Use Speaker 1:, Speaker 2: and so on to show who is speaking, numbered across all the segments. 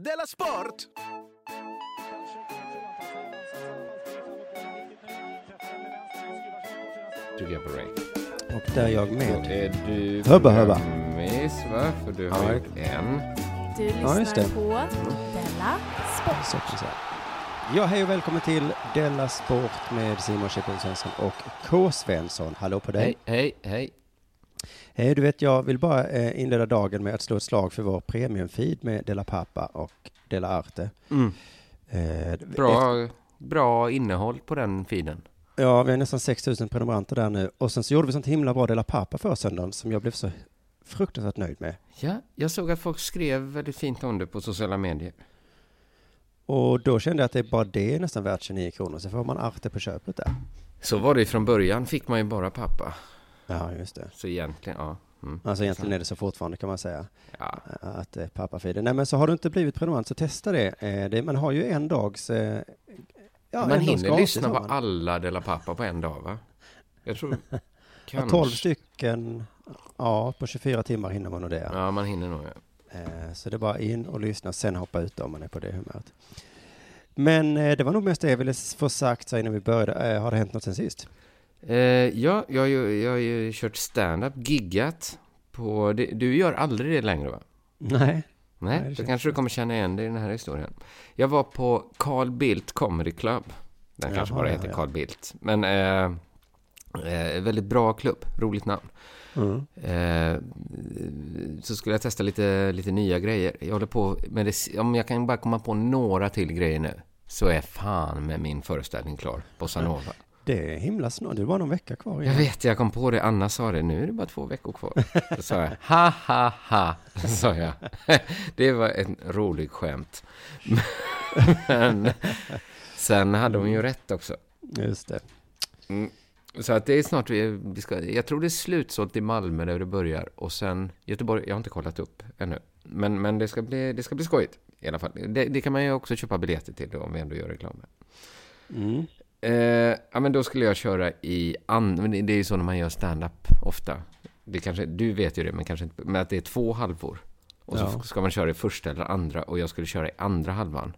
Speaker 1: Della Sport!
Speaker 2: Trycker på Ray.
Speaker 3: Och där är jag
Speaker 2: Då
Speaker 3: med.
Speaker 2: är du
Speaker 3: Hubba, hubba.
Speaker 2: programmis, va? För du har
Speaker 3: Ja.
Speaker 2: gjort en.
Speaker 4: Du
Speaker 3: Ja, just
Speaker 4: lyssnar
Speaker 3: det.
Speaker 4: på Della Sport.
Speaker 3: Så. Ja, hej och välkommen till Della Sport med Simon Chippen Svensson och K. Svensson. Hallå på dig.
Speaker 2: Hej, hej, hej.
Speaker 3: Hej, du vet, jag vill bara eh, inleda dagen med att slå ett slag för vår premiumfeed med Della Pappa och Della Arte.
Speaker 2: Mm.
Speaker 3: Eh, efter-
Speaker 2: Bra, bra innehåll på den feeden.
Speaker 3: Ja, vi har nästan 6 000 prenumeranter där nu. Och sen så gjorde vi sånt himla bra Della Pappa för söndagen som jag blev så fruktansvärt nöjd med.
Speaker 2: Ja, jag såg att folk skrev väldigt fint om det på sociala medier.
Speaker 3: Och då kände jag att det är bara det är nästan värt 29 kronor. Så får man Arte på köpet där.
Speaker 2: Så var det från början, fick man ju bara pappa.
Speaker 3: Ja, just det.
Speaker 2: Så egentligen, ja. Mm.
Speaker 3: Alltså egentligen är det så fortfarande kan man säga.
Speaker 2: ja.
Speaker 3: Att det är pappafeeden. Nej men så har du inte blivit prenumerant så testa det. Eh, det man har ju en dags... Eh, ja,
Speaker 2: Man
Speaker 3: en dags
Speaker 2: hinner
Speaker 3: gratis
Speaker 2: lyssna på alla Della Pappa på en dag, va? Jag tror... Kanske.
Speaker 3: 12 stycken. Ja, på 24 timmar hinner man nog det. Ja.
Speaker 2: Man hinner nog, ja.
Speaker 3: Eh, så det är bara in och lyssna, sen hoppa ut om man är på det humöret. Men eh, det var nog mest det jag ville få sagt så innan vi började. Eh, har det hänt något sen sist?
Speaker 2: Eh, ja, jag, har ju- jag har ju kört stand-up, giggat på... Det, du gör aldrig det längre, va?
Speaker 3: Nej.
Speaker 2: Nej, då kanske du kommer känna igen dig i den här historien. Jag var på Carl Bildt Comedy Club. Den kanske
Speaker 3: Jaha,
Speaker 2: bara
Speaker 3: ja,
Speaker 2: heter
Speaker 3: ja.
Speaker 2: Carl Bildt. Men eh, eh, väldigt bra klubb, roligt namn.
Speaker 3: Mm.
Speaker 2: Eh, så skulle jag testa lite, lite nya grejer. Jag håller på med det, om jag kan bara komma på några till grejer nu. Så är fan med min föreställning klar, Bossa Nova.
Speaker 3: Det är himla snart, det är bara någon vecka kvar.
Speaker 2: Jag
Speaker 3: igen.
Speaker 2: vet, jag kom på det. Anna sa det. Nu är det bara två veckor kvar. Då sa jag, ha, ha, ha, sa jag. Det var en rolig skämt. Men sen hade hon ju rätt också.
Speaker 3: Just det.
Speaker 2: Mm. Så att det är snart, vi, vi ska, jag tror det är slutsålt i Malmö där det börjar. Och sen Göteborg, jag har inte kollat upp ännu. Men, men det, ska bli, det ska bli skojigt i alla fall. Det, det kan man ju också köpa biljetter till då, om vi ändå gör reklam.
Speaker 3: Mm.
Speaker 2: Eh, ja, men då skulle jag köra i men det- är ju så när man gör stand-up ofta. Det kanske, du vet ju det, men kanske inte... Men att det är två halvor. Och så
Speaker 3: Ja.
Speaker 2: ska man köra i första eller andra. Och jag skulle köra i andra halvan.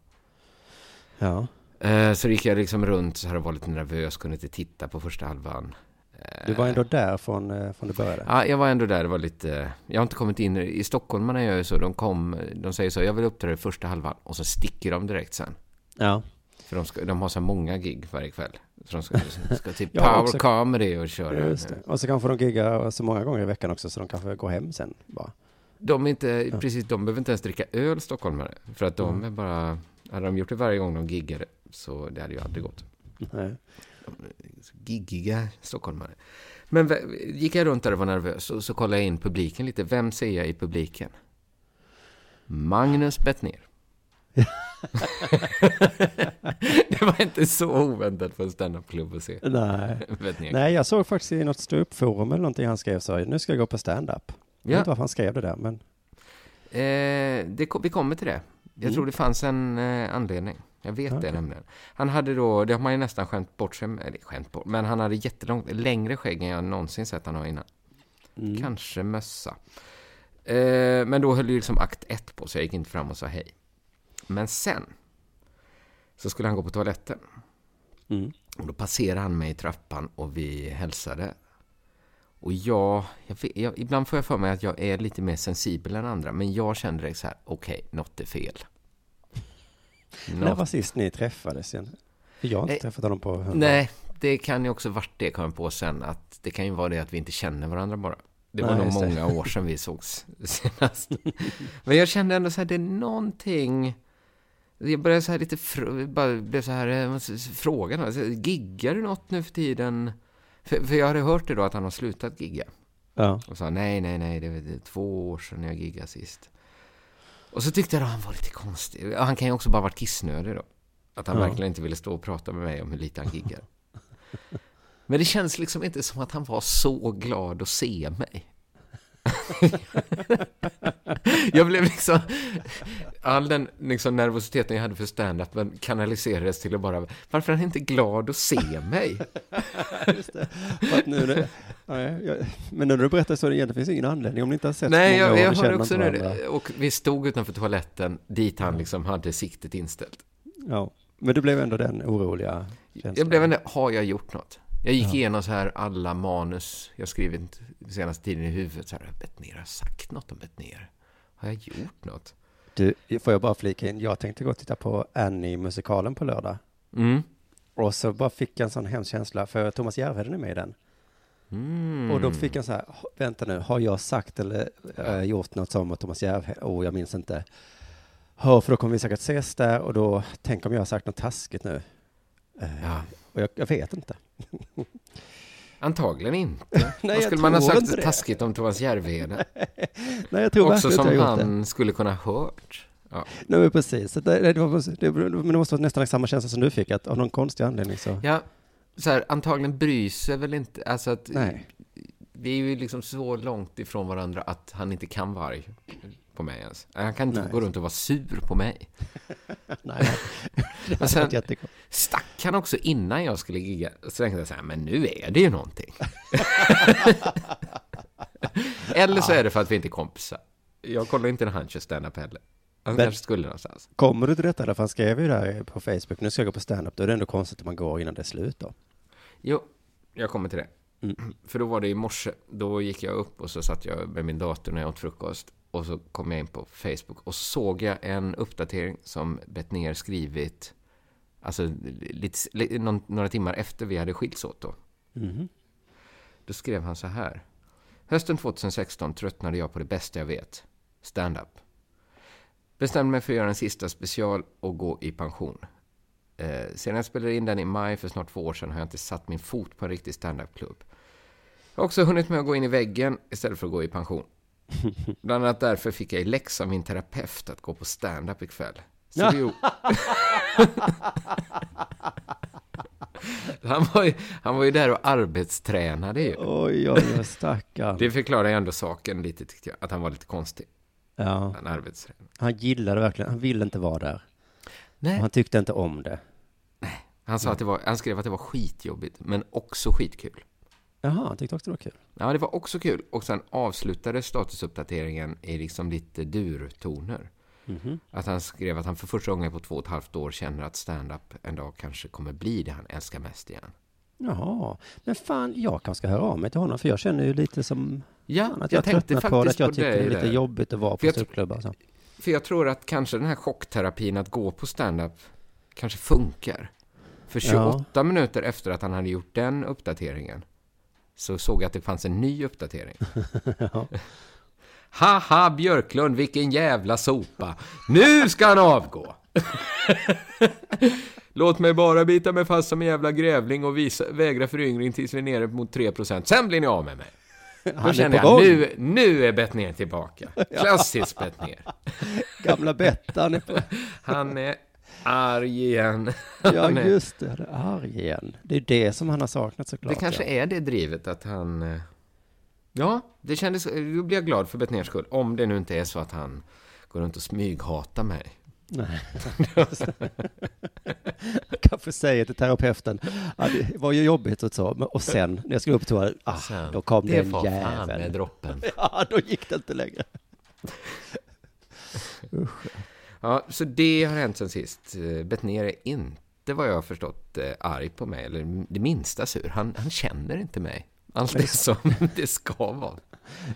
Speaker 3: Ja.
Speaker 2: Eh, så gick jag liksom runt så här och var lite nervös. Kunde inte titta på första halvan. Eh,
Speaker 3: Du var ändå där från, eh, från det började?
Speaker 2: Ja, jag var ändå där. Det var lite... Jag har inte kommit in... I Stockholm man gör ju så. De kom... De säger så. Jag vill uppträda i första halvan. Och så sticker de direkt sen.
Speaker 3: Ja.
Speaker 2: För de, ska, de har så många gig varje kväll. Så de ska, ska till
Speaker 3: Jag har
Speaker 2: Power Comedy och köra.
Speaker 3: Och så kanske de giggar så många gånger i veckan också så de kanske går hem sen bara.
Speaker 2: De, är inte, precis, de behöver inte ens dricka öl, stockholmare. För att de
Speaker 3: Mm.
Speaker 2: är bara... Hade de gjort det varje gång de giggade så det hade ju aldrig gått.
Speaker 3: Nej.
Speaker 2: Giggiga stockholmare. Men gick jag runt där och var nervös och så kollade jag in publiken lite. Vem ser jag i publiken? Magnus Bettner. det var inte så oväntat på en standup-klubb att se
Speaker 3: Nej. Nej, jag såg faktiskt i något ståuppforum eller någonting han skrev så, nu ska jag gå på stand-up. Jag vet
Speaker 2: Ja.
Speaker 3: inte varför han skrev det där, men
Speaker 2: Eh, det, vi kommer till det. Jag
Speaker 3: Mm.
Speaker 2: tror det fanns en eh, anledning. Jag vet det
Speaker 3: Okej.
Speaker 2: nämligen. Han hade då, det har man ju nästan skämt bort sig med, eller skämt bort, men han hade jättelångt, längre skägg än jag någonsin sett han ha innan.
Speaker 3: mm.
Speaker 2: Kanske mössa. Eh, men då höll ju liksom akt ett på, så jag gick inte fram och sa hej. Men sen så skulle han gå på toaletten.
Speaker 3: Mm.
Speaker 2: Och då passerade han mig i trappan och vi hälsade. Och jag, jag, jag, ibland får jag för mig att jag är lite mer sensibel än andra, men jag kände direkt så här, okej, något är fel.
Speaker 3: När
Speaker 2: Något,
Speaker 3: var sist ni träffades igen? Jag har inte
Speaker 2: Eh,
Speaker 3: träffat honom på hundra
Speaker 2: nej, det kan ju också varit det, kom jag på sen, att det kan ju vara det att vi inte känner varandra bara. Det var
Speaker 3: Nej,
Speaker 2: nog
Speaker 3: det.
Speaker 2: många år sedan vi sågs senast. Men jag kände ändå så här, det är någonting... Jag började så här lite, bara blev så här, eh, måste s- fråga alltså, giggar du något nu för tiden? För, för jag hade hört det då att han har slutat gigga.
Speaker 3: Ja.
Speaker 2: Och sa nej, nej, nej, det är två år sedan jag giggade sist. Och så tyckte jag att han var lite konstig. Han kan ju också bara varit kissnödig då. Att han
Speaker 3: Ja.
Speaker 2: verkligen inte ville stå och prata med mig om hur lite han giggar. Men det känns liksom inte som att han var så glad att se mig. jag blev liksom... all den liksom, nervositeten jag hade för stand-upen kanaliserades till att bara, varför är han inte glad att se mig?
Speaker 3: Just det. För att nu, nej, jag, men när du berättar så det finns ingen anledning om ni inte har sett
Speaker 2: Nej, jag, jag har också
Speaker 3: varandra.
Speaker 2: och vi stod utanför toaletten dit han liksom hade siktet inställt.
Speaker 3: Ja, men du blev ändå den oroliga känslan.
Speaker 2: Jag blev ändå, har jag gjort något? Jag gick
Speaker 3: Ja.
Speaker 2: igenom så här alla manus jag skrivit senaste tiden i huvudet. Så här, har jag sagt något om Bettner? Har jag gjort något?
Speaker 3: Du, får jag bara flika in, jag tänkte gå och titta på Annie-musikalen på lördag.
Speaker 2: Mm.
Speaker 3: Och så bara fick jag en sån hemsk känsla, för Thomas Järvheden är med i den.
Speaker 2: Mm.
Speaker 3: Och då fick jag så här, "H- vänta nu, har jag sagt eller eh, gjort något som Thomas Järvheden? Oh, jag minns inte. Ja, för då kommer vi säkert ses där och då, tänk om jag har sagt något taskigt nu. Eh,
Speaker 2: Ja,
Speaker 3: Och jag, jag vet inte.
Speaker 2: antagligen inte.
Speaker 3: Nej,
Speaker 2: Vad skulle man ha sagt
Speaker 3: det.
Speaker 2: taskigt om Thomas Järvheden?
Speaker 3: Nej, jag tror
Speaker 2: Också som
Speaker 3: gjort det.
Speaker 2: han skulle kunna ha hört. Ja.
Speaker 3: Nej, men precis. Det, det, var, det, men det måste vara nästan samma känsla som du fick, att av någon konstig anledning så...
Speaker 2: Ja, så här, antagligen bryr sig väl inte. Alltså att
Speaker 3: Nej.
Speaker 2: vi är ju liksom så långt ifrån varandra att han inte kan vara arg på mig ens. Han kan inte
Speaker 3: Nej.
Speaker 2: gå runt och vara sur på mig.
Speaker 3: Nej, det
Speaker 2: Men sen stack han också innan jag skulle gigga. Så tänkte jag så här, men nu är det ju någonting. Eller så är det för att vi inte är kompisar. Jag kollar inte när han kör stand-up heller. Han
Speaker 3: Men-
Speaker 2: kanske skulle någonstans.
Speaker 3: Kommer du till detta? Han skrev ju där på Facebook, nu ska jag gå på stand-up, då är det ändå konstigt att man går innan det är slut då.
Speaker 2: Jo, jag kommer till det.
Speaker 3: Mm.
Speaker 2: För då var det i morse. Då gick jag upp och så satt jag med min dator när jag åt frukost. Och så kom jag in på Facebook och såg jag en uppdatering som Bettner skrivit Alltså lite, några timmar efter vi hade skilts åt då.
Speaker 3: Mhm.
Speaker 2: Då skrev han så här. Hösten 2016 tröttnade jag på det bästa jag vet. Stand-up. Bestämde mig för att göra en sista special och gå i pension. Eh, sedan jag spelade in den i maj för snart två år sedan har jag inte satt min fot på en riktig stand-up-klubb. Jag har också hunnit med att gå in i väggen istället för att gå i pension. Bland annat därför fick jag i läxa av min terapeut att gå på stand-up ikväll. Så det, han, var ju, han var ju där och arbetstränade ju.
Speaker 3: Oj, oj, oj, stackarn.
Speaker 2: Det förklarar ju ändå saken lite tyckte jag, att han var lite konstig.
Speaker 3: Ja,
Speaker 2: Han arbetstränade.
Speaker 3: han gillade verkligen, han ville inte vara där.
Speaker 2: Nej.
Speaker 3: han tyckte inte om det.
Speaker 2: Han, sa att det var, han skrev att det var skitjobbigt, men också skitkul.
Speaker 3: Jaha, tyckte också det var kul.
Speaker 2: Ja, det var också kul. Och sen avslutade statusuppdateringen i liksom lite durtoner.
Speaker 3: Mhm.
Speaker 2: Att han skrev att han för första gången på två och ett halvt år känner att stand-up en dag kanske kommer bli det han älskar mest igen.
Speaker 3: Jaha, men fan, jag kanske ska höra av mig till honom, för jag känner ju lite som
Speaker 2: Ja,
Speaker 3: fan, att
Speaker 2: jag
Speaker 3: jag,
Speaker 2: tänkte
Speaker 3: tröttnat på det, att
Speaker 2: faktiskt
Speaker 3: jag tycker det är lite
Speaker 2: där.
Speaker 3: jobbigt att vara
Speaker 2: För
Speaker 3: på ståuppklubbar så.
Speaker 2: För jag tror att kanske den här chockterapin att gå på stand-up kanske funkar. För 28 minuter efter att han hade gjort den uppdateringen så såg jag att det fanns en ny uppdatering. Haha, Björklund, vilken jävla sopa. Nu ska han avgå! Låt mig bara bita mig fast som en jävla grävling och visa, vägra föryngring tills vi är nere mot 3%. Sen blir ni av med mig. Då
Speaker 3: Han
Speaker 2: kände
Speaker 3: på
Speaker 2: jag, nu, nu är Bettner tillbaka. Klassiskt Bettner.
Speaker 3: Gamla Bettan är på...
Speaker 2: Han är arg igen.
Speaker 3: Ja, just det, han är arg igen. Det är det som han har saknat såklart.
Speaker 2: Det kanske
Speaker 3: ja.
Speaker 2: är det drivet att han... eh, Ja, det kändes... Då blir jag glad för Bettners skull. Om det nu inte är så att han går runt och smyghatar mig.
Speaker 3: Nej. Jag kanske säger till terapeuten, ja, det var ju jobbigt och så, och sen när jag skulle upp på toa, ah,
Speaker 2: Sen,
Speaker 3: då kom det,
Speaker 2: det
Speaker 3: en
Speaker 2: var fan med
Speaker 3: jävel.
Speaker 2: droppen.
Speaker 3: Ja, då gick det inte längre.
Speaker 2: Ja, så det har hänt sen sist. Eh, Bettner är inte, vad jag har förstått, eh, arg på mig. Eller det minsta sur. Han, han känner inte mig. Allt är som det ska vara.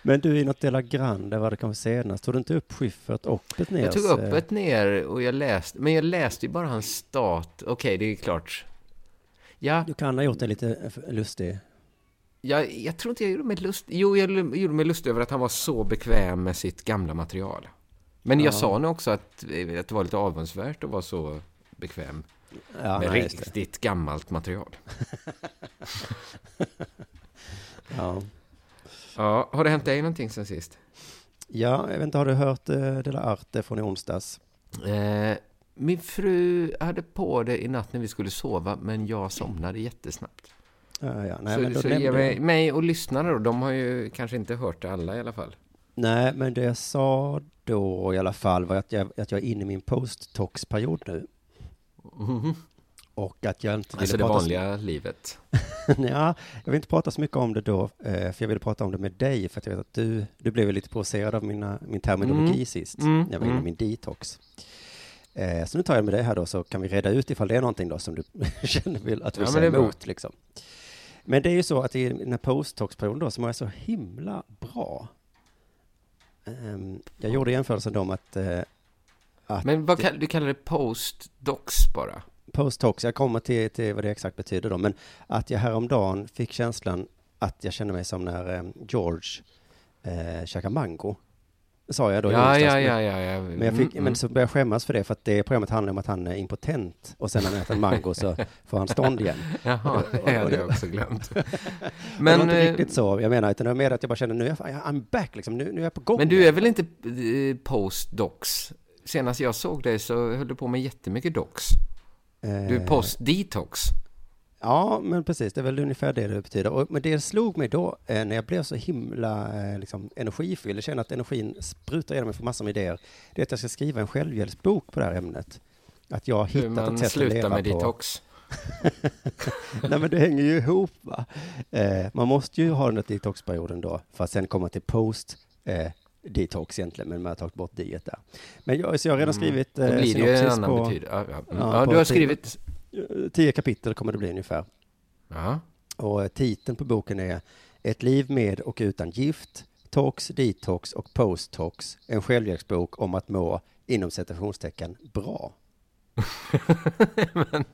Speaker 3: Men du, i något Dela Grande var det kanske senast, tog du inte upp Schyffert och Betnérs?
Speaker 2: Jag tog upp
Speaker 3: eh,
Speaker 2: ett ner och jag läste, men jag läste ju bara hans stat. Okej, det är klart. Ja,
Speaker 3: Du kan ha gjort det lite lustig.
Speaker 2: Jag, jag tror inte jag gjorde mig lust... Jo, jag gjorde mig lust över att han var så bekväm med sitt gamla material. Men jag
Speaker 3: Ja.
Speaker 2: sa nog också att, att det var lite avundsvärt att vara så bekväm
Speaker 3: Ja,
Speaker 2: med
Speaker 3: nej,
Speaker 2: riktigt gammalt material.
Speaker 3: Ja.
Speaker 2: Ja, har det hänt dig någonting sen sist?
Speaker 3: ja, jag vet inte, har du hört eh, Dela Arte från i onsdags?
Speaker 2: Eh, min fru hade på det i natt när vi skulle sova, men jag somnade jättesnabbt.
Speaker 3: Ja, ja. Nej,
Speaker 2: så
Speaker 3: men då
Speaker 2: så ge mig, mig och lyssnarna då, de har ju kanske inte hört det alla i alla fall.
Speaker 3: Nej, men det jag sa då i alla fall var att jag, att jag är inne i min post-tox-period nu.
Speaker 2: Mhm.
Speaker 3: Och att jag inte ville
Speaker 2: Alltså det
Speaker 3: prata
Speaker 2: vanliga livet.
Speaker 3: Så, ja, jag vill inte prata så mycket om det då, eh, för jag ville prata om det med dig, för att jag vet att du, du blev lite provocerad av mina, min terminologi
Speaker 2: Mm.
Speaker 3: sist,
Speaker 2: Mm,
Speaker 3: när jag var inne i
Speaker 2: mm.
Speaker 3: min detox. Eh, så nu tar jag med dig här då, så kan vi reda ut ifall det är någonting då som du känner vill att vi
Speaker 2: Ja,
Speaker 3: säger emot liksom. Men det är ju så att i den här post-tox-perioden då, så mår jag så himla bra. Ehm, jag gjorde jämförelsen då med att, eh, att
Speaker 2: Men vad kall, du kallar det post-docs bara?
Speaker 3: Post-tox, jag kommer till, till vad det exakt betyder då, men att jag häromdagen fick känslan att jag kände mig som när eh, George eh, käkade mango. Sa jag då i
Speaker 2: Ja, ja, ja, ja, ja.
Speaker 3: Men, jag fick,
Speaker 2: Mm,
Speaker 3: men så började jag skämmas för det, för att det programmet handlar om att han är impotent och sen när han äter en mango så får han stånd igen.
Speaker 2: Jaha, det hade jag också glömt.
Speaker 3: Men,
Speaker 2: Men,
Speaker 3: det var inte
Speaker 2: eh,
Speaker 3: riktigt så, jag menar, utan det var mer att jag bara kände nu är jag, I'm back liksom, nu, nu är jag på gång.
Speaker 2: men du är väl inte eh, post-docs? Senast jag såg dig så höll du på med jättemycket docs. Du är
Speaker 3: Eh,
Speaker 2: post-detox.
Speaker 3: Ja, men precis, det är väl ungefär det det betyder. Och, men det slog mig då, eh, när jag blev så himla eh, liksom, energifylld, jag känner att energin sprutar genom mig för massor med idéer, det är att jag ska skriva en självhjälpsbok på det här ämnet. Att jag har
Speaker 2: Hur
Speaker 3: hittat
Speaker 2: man
Speaker 3: ett sätt att
Speaker 2: slutar
Speaker 3: leva
Speaker 2: med
Speaker 3: på.
Speaker 2: detox.
Speaker 3: Nej, men det hänger ju ihop, va. Eh, man måste ju ha den där detoxperioden då, för att sen komma till post eh, detox egentligen, men man har tagit bort diet där. Men jag, så jag har redan skrivit
Speaker 2: Då
Speaker 3: eh,
Speaker 2: blir det ju en annan
Speaker 3: på
Speaker 2: betydelse. Ja, ja. Mm.
Speaker 3: Ja,
Speaker 2: ja, du har skrivit...
Speaker 3: eh, tio kapitel kommer det bli ungefär.
Speaker 2: Ja.
Speaker 3: Och eh, titeln på boken är Ett liv med och utan gift, tox, detox och post-tox. En självhjälpsbok om att må, inom citationstecken, bra.
Speaker 2: men,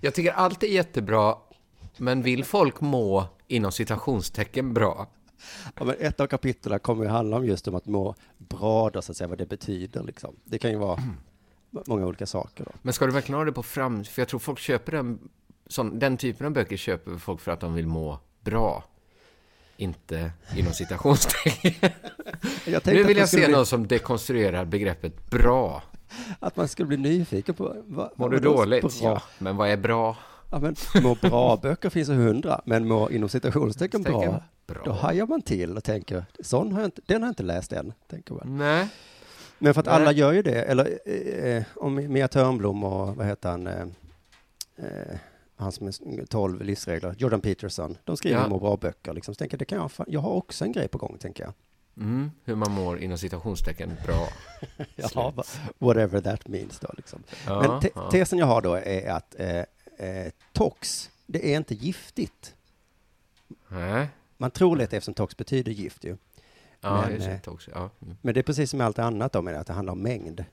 Speaker 2: jag tycker allt är jättebra, men vill folk må inom citationstecken bra?
Speaker 3: Ja, men ett av kapitlen kommer ju handla om just om att må bra, då, så att säga, vad det betyder. Liksom. Det kan ju vara många olika saker. Då.
Speaker 2: Men ska du verkligen ha det på fram... För jag tror folk köper den... Sån, den typen av böcker köper folk för att de vill må bra. Inte inom citationstecken. Nu vill jag se
Speaker 3: bli,
Speaker 2: någon som dekonstruerar begreppet bra.
Speaker 3: Att man skulle bli nyfiken på... Vad,
Speaker 2: Mår du
Speaker 3: då
Speaker 2: dåligt? Ja, men vad är bra?
Speaker 3: Ja, men må bra-böcker finns det hundra, men må inom citationstecken bra,
Speaker 2: bra.
Speaker 3: då hajar man till och tänker, sån har jag inte, den har jag inte läst än, tänker man.
Speaker 2: Nej.
Speaker 3: Men för att alla gör ju det, eller eh, om Mia Törnblom och vad heter han, eh, eh, han som är 12 livsregler, Jordan Peterson, de skriver
Speaker 2: Ja.
Speaker 3: må bra-böcker liksom. Så tänker jag, det kan jag, fan, jag har också en grej på gång, tänker jag.
Speaker 2: Mm, hur man mår inom citationstecken bra.
Speaker 3: Ja, whatever that means då liksom.
Speaker 2: Ja,
Speaker 3: Men te-
Speaker 2: ja.
Speaker 3: tesen jag har då är att eh, eh, tox, det är inte giftigt.
Speaker 2: Nej.
Speaker 3: Man tror lätt eftersom tox betyder gift ju.
Speaker 2: Ja,
Speaker 3: Men,
Speaker 2: just
Speaker 3: eh,
Speaker 2: det också. Ja. Mm.
Speaker 3: Men det är precis som med allt annat då, med att det handlar om mängd.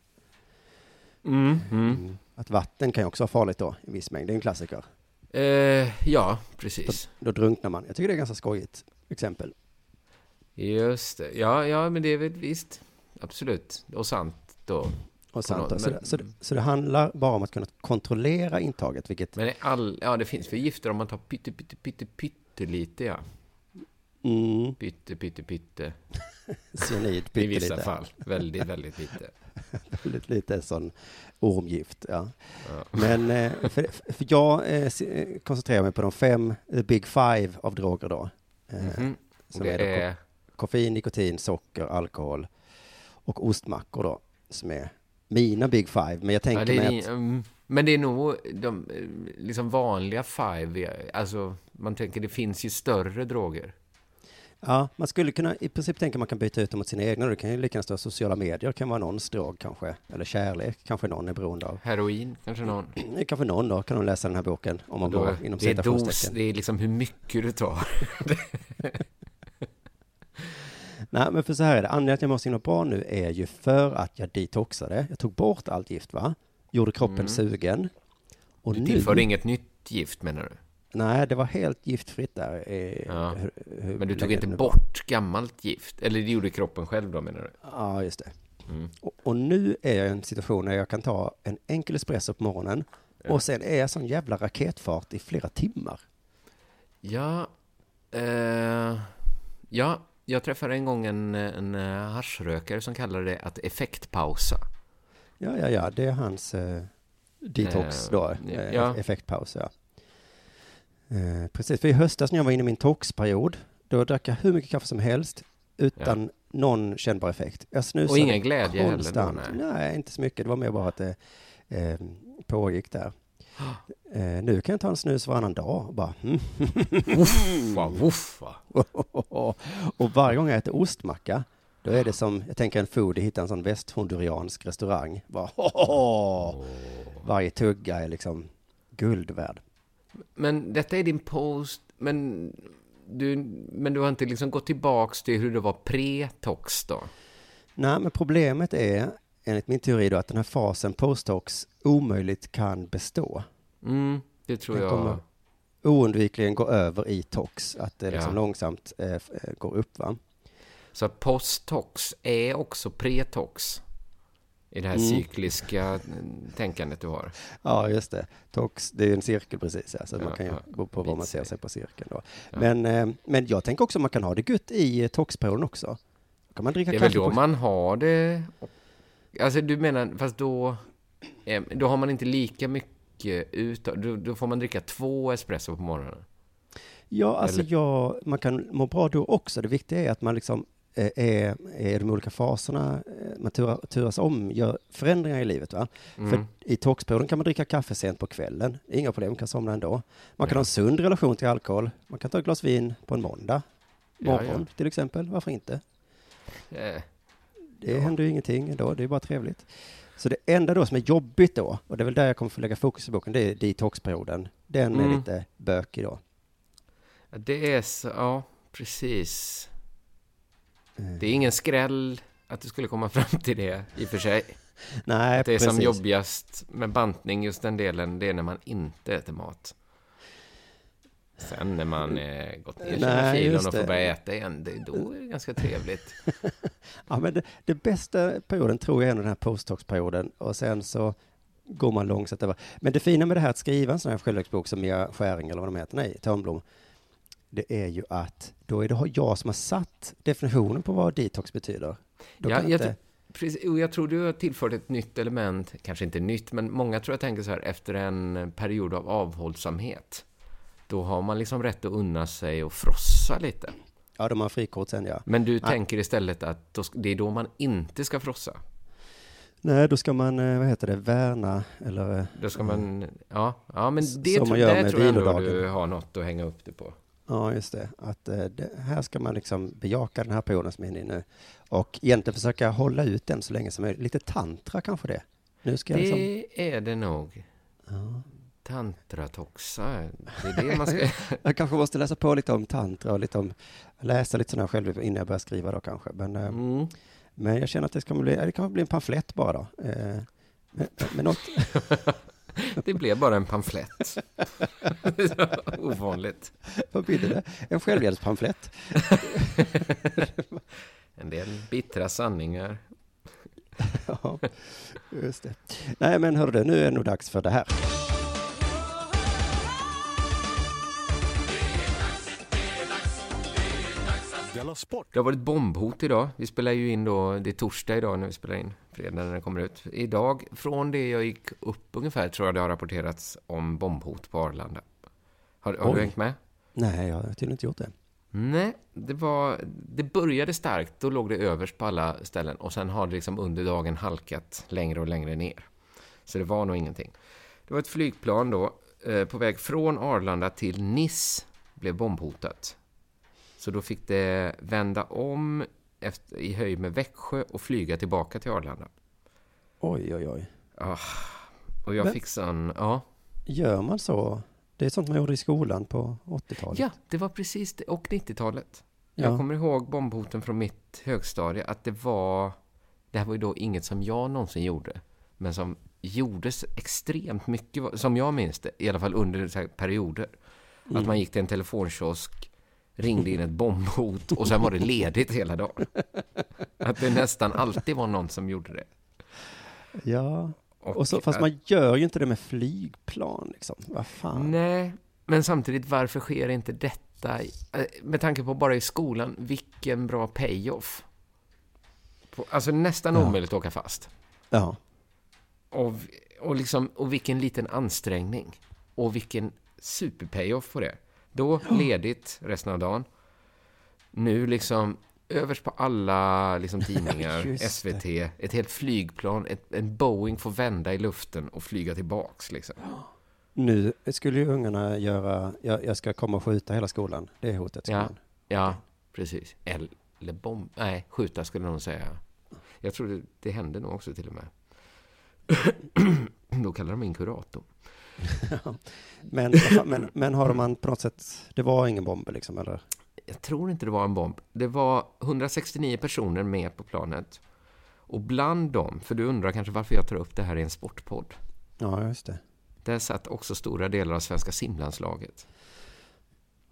Speaker 2: Mm, mm.
Speaker 3: Att vatten kan ju också vara farligt då, i viss mängd. Det är en klassiker.
Speaker 2: Eh, ja, precis.
Speaker 3: Då drunknar man. Jag tycker det är ganska skojigt exempel.
Speaker 2: Just det. Ja, ja, men det är väl visst. Absolut. Och sant då.
Speaker 3: Och sant då. Så,
Speaker 2: men-
Speaker 3: det, så, det, så det handlar bara om att kunna kontrollera intaget, vilket
Speaker 2: Men det, all, ja, det finns för gifter om man tar pytte, pytte, pytte, pyttelite, ja.
Speaker 3: Mm,
Speaker 2: Pytte, pytte, pytte.
Speaker 3: cyanid,
Speaker 2: I vissa fall. Väldigt, väldigt lite.
Speaker 3: Väldigt lite sån ormgift. Ja.
Speaker 2: Ja.
Speaker 3: Men eh, för, för jag eh, eh, koncentrerar mig på de fem, the big five av droger då.
Speaker 2: Mhm.
Speaker 3: som
Speaker 2: Det
Speaker 3: är
Speaker 2: är...
Speaker 3: koffein, nikotin, socker, alkohol och ostmackor då, som är mina big five. Men jag tänker
Speaker 2: Ja, det är
Speaker 3: mig att,
Speaker 2: mm, men det är nog de liksom vanliga five. Alltså, man tänker det finns ju större droger.
Speaker 3: Ja, man skulle kunna, i princip tänka man kan byta ut dem mot sina egna. Det kan ju lika gärna stå sociala medier, kan vara någons drog kanske. Eller kärlek, kanske någon är beroende av.
Speaker 2: Heroin, kanske någon.
Speaker 3: Det kanske någon då, kan de läsa den här boken, om man
Speaker 2: Då,
Speaker 3: går inom
Speaker 2: det är dos, det är liksom hur mycket du tar.
Speaker 3: Nej, men för så här är det. Anledningen att jag mår så himla bra nu är ju för att jag detoxade. Jag tog bort allt gift, va? Gjorde kroppen
Speaker 2: Mm.
Speaker 3: sugen. Och
Speaker 2: Du
Speaker 3: nu...
Speaker 2: tillförde inget nytt gift menar du?
Speaker 3: Nej, det var helt giftfritt där. eh,
Speaker 2: Ja.
Speaker 3: hur- hur
Speaker 2: Men du tog inte bort gammalt gift? Eller det gjorde kroppen själv då menar du?
Speaker 3: Ja, just det.
Speaker 2: Mm.
Speaker 3: Och, och nu är jag i en situation där jag kan ta en enkel espresso på morgonen
Speaker 2: Ja.
Speaker 3: och sen är jag sån jävla raketfart i flera timmar.
Speaker 2: Ja, eh, ja, jag träffade en gång en, en eh, haschrökare som kallade det att effektpausa.
Speaker 3: Ja, ja, ja, det är hans eh, detox
Speaker 2: Eh,
Speaker 3: då, eh,
Speaker 2: ja.
Speaker 3: effektpaus, ja. Eh, precis, för i höstas när jag var inne i min toxperiod, då drack jag hur mycket kaffe som helst utan någon kännbar effekt. Jag snusade
Speaker 2: Och ingen glädje heller
Speaker 3: konstant.
Speaker 2: nej.
Speaker 3: nej. inte så mycket. Det var mer bara att det eh, pågick där. Eh, nu kan jag ta en snus varannan dag och bara mm.
Speaker 2: Uffa, uffa.
Speaker 3: Och varje gång jag äter ostmacka, då är det som, jag tänker en foodie hittar en sån västhonduriansk restaurang. Bara, Varje tugga är liksom guld värd.
Speaker 2: Men detta är din post, men du, men du har inte liksom gått tillbaks till hur det var pre-tox då?
Speaker 3: Nej, men problemet är, enligt min teori då, att den här fasen posttox omöjligt kan bestå.
Speaker 2: Mm, det tror
Speaker 3: Den
Speaker 2: jag.
Speaker 3: kommer oundvikligen gå över i tox, att det liksom
Speaker 2: Ja.
Speaker 3: långsamt eh, eh, går upp va.
Speaker 2: Så post-tox är också pre-tox i det här
Speaker 3: Mm.
Speaker 2: cykliska mm, tänkandet du har.
Speaker 3: Ja, just det. Tox, det är ju en cirkel precis, ja, så
Speaker 2: Ja,
Speaker 3: man kan ju
Speaker 2: ja.
Speaker 3: gå på vad man ser sig på cirkeln då.
Speaker 2: Ja.
Speaker 3: Men, eh, men jag tänker också att man kan ha det gött i eh, toxperioden också. Då kan man dricka
Speaker 2: Det är väl då
Speaker 3: på...
Speaker 2: man har det... Alltså du menar, fast då... eh, Då har man inte lika mycket ut då, då får man dricka två espresso på morgonen.
Speaker 3: Ja, alltså jag, man kan må bra då också. Det viktiga är att man liksom är, är i de olika faserna, eh, man turas om, gör förändringar i livet. Va?
Speaker 2: Mm.
Speaker 3: För i toxperioden kan man dricka kaffe sent på kvällen, inga problem, man kan somna ändå. Man kan
Speaker 2: Ja.
Speaker 3: ha en sund relation till alkohol, man kan ta ett glas vin på en måndag
Speaker 2: Ja,
Speaker 3: morgon
Speaker 2: ja.
Speaker 3: till exempel, varför inte?
Speaker 2: Eh,
Speaker 3: Det
Speaker 2: Ja.
Speaker 3: händer ju ingenting ändå, det är bara trevligt. Så det enda då som är jobbigt då, och det är väl där jag kommer få lägga fokus i boken, det är detoxperioden. Den är
Speaker 2: Mm.
Speaker 3: lite bökig då.
Speaker 2: Det är så, ja, precis.
Speaker 3: Eh,
Speaker 2: Det är ingen skräll att du skulle komma fram till det i och för sig.
Speaker 3: Nej,
Speaker 2: Att det är
Speaker 3: precis.
Speaker 2: som jobbigast med bantning, just den delen, det är när man inte äter mat. Sen när man eh, gått ner sig med
Speaker 3: Nej,
Speaker 2: filen
Speaker 3: just
Speaker 2: och får börja äta igen, det, då är det ganska trevligt.
Speaker 3: Ja, men det, det bästa perioden tror jag är den här postdocs-perioden och sen så går man långsamt över. Men det fina med det här att skriva en sån här självhjälpsbok som Mia Skäring eller vad de heter, nej, Törnblom, det är ju att då är det jag som har satt definitionen på vad detox betyder. Då
Speaker 2: Ja, jag,
Speaker 3: inte,
Speaker 2: precis, och jag tror du har tillfört ett nytt element, kanske inte nytt, men många tror jag tänker så här, efter en period av avhållsamhet, då har man liksom rätt att unna sig och frossa lite.
Speaker 3: ja, de har frikort sen ja.
Speaker 2: Men du
Speaker 3: Nej.
Speaker 2: tänker istället att då, det är då man inte ska frossa.
Speaker 3: Nej, då ska man, eh, vad heter det, värna eller eh,
Speaker 2: Då ska man, ja, ja men det,
Speaker 3: Som man gör med
Speaker 2: tror jag ändå du har något att hänga upp det på.
Speaker 3: Ja, just det. Att eh, det, här ska man liksom bejaka den här perioden som är inne i nu. Och egentligen försöka hålla ut den så länge som möjligt. Lite tantra kanske det. Nu ska jag liksom...
Speaker 2: Det är det nog.
Speaker 3: Ja.
Speaker 2: Tantratoxa, det är det man ska...
Speaker 3: Jag kanske måste läsa på lite om tantra och lite om, läsa lite sådana själv innan jag börjar skriva då kanske. Men, eh,
Speaker 2: Mm.
Speaker 3: men jag känner att det ska bli, det kan bli en pamflett bara då. Eh, Men, men något,
Speaker 2: Det blev bara en pamflett. Ovanligt.
Speaker 3: vad blir det? En självhjälpspamflett?
Speaker 2: En del bittra sanningar.
Speaker 3: Ja, just det. Nej, men hörru nu är det nog dags för det här.
Speaker 2: Det har varit bombhot idag. Vi spelar ju in då, det är torsdag idag när vi spelar in, fredag när den kommer ut. Idag, från det jag gick upp ungefär, tror jag det har rapporterats om bombhot på Arlanda. Har, har du hängt med?
Speaker 3: Nej, jag har tydligen inte gjort det.
Speaker 2: Nej, det var... Det började starkt, då låg det överst på alla ställen och sen har det liksom under dagen halkat längre och längre ner. Så det var nog ingenting. Det var ett flygplan då, eh, på väg från Arlanda till Nice, blev bombhotat. Så då fick det vända om efter, i höjd med Växjö och flyga tillbaka till Arlanda.
Speaker 3: Oj, oj, oj.
Speaker 2: Ah, och jag
Speaker 3: Men-
Speaker 2: fick sån... Ja.
Speaker 3: Gör man så? Det är sånt man gjorde i skolan på 80-talet.
Speaker 2: ja, det var precis det. Och 90-talet.
Speaker 3: Ja.
Speaker 2: Jag kommer ihåg bombhoten från mitt högstadie, att det var... Det här var ju då inget som jag någonsin gjorde, men som gjordes extremt mycket, som jag minns det, i alla fall under perioder.
Speaker 3: Mm.
Speaker 2: Att man gick till en telefonkiosk, ringde in ett bombhot och sen var det ledigt hela dagen. Att det nästan alltid var någon som gjorde det.
Speaker 3: Ja,
Speaker 2: Och,
Speaker 3: och så, fast man gör ju inte det med flygplan liksom. Vad fan.
Speaker 2: Nej, men samtidigt, varför sker inte detta? eh, Med tanke på bara i skolan, vilken bra payoff. Alltså nästan
Speaker 3: Ja.
Speaker 2: omöjligt att åka fast.
Speaker 3: Ja.
Speaker 2: Och, och, liksom, och vilken liten ansträngning. Och vilken super payoff på det. Då ledigt resten av dagen. Nu liksom Överst på alla liksom, tidningar,
Speaker 3: det.
Speaker 2: SVT, ett helt flygplan, ett, en Boeing får vända i luften och flyga tillbaks. Liksom.
Speaker 3: Nu skulle ju ungarna göra, jag, jag ska komma och skjuta hela skolan. Det är hotet.
Speaker 2: Ja. Ja, precis. Eller bomb... Nej, skjuta skulle någon säga. Jag tror det, det hände nog också till och med. Då kallar de in kurator.
Speaker 3: Men, men, men har man på något sätt, det var ingen bomb liksom, eller?
Speaker 2: Jag tror inte det var en bomb. Det var 169 personer med på planet. Och bland dem, för du undrar kanske varför jag tar upp det här i en sportpodd.
Speaker 3: Ja, just det.
Speaker 2: Där satt också stora delar av svenska simlandslaget.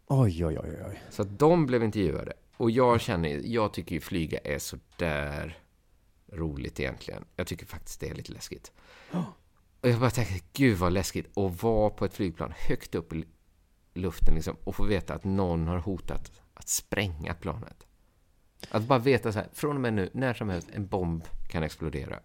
Speaker 3: Oj, oj, oj, oj.
Speaker 2: Så att de blev intervjuade. Och jag känner, jag tycker ju flyga är så där roligt egentligen. Jag tycker faktiskt det är lite läskigt. Och jag bara tänkte, gud vad läskigt att vara på ett flygplan högt upp i luften liksom, och få veta att någon har hotat att spränga planet. Att bara veta så här, från och med nu, när som helst, en bomb kan explodera.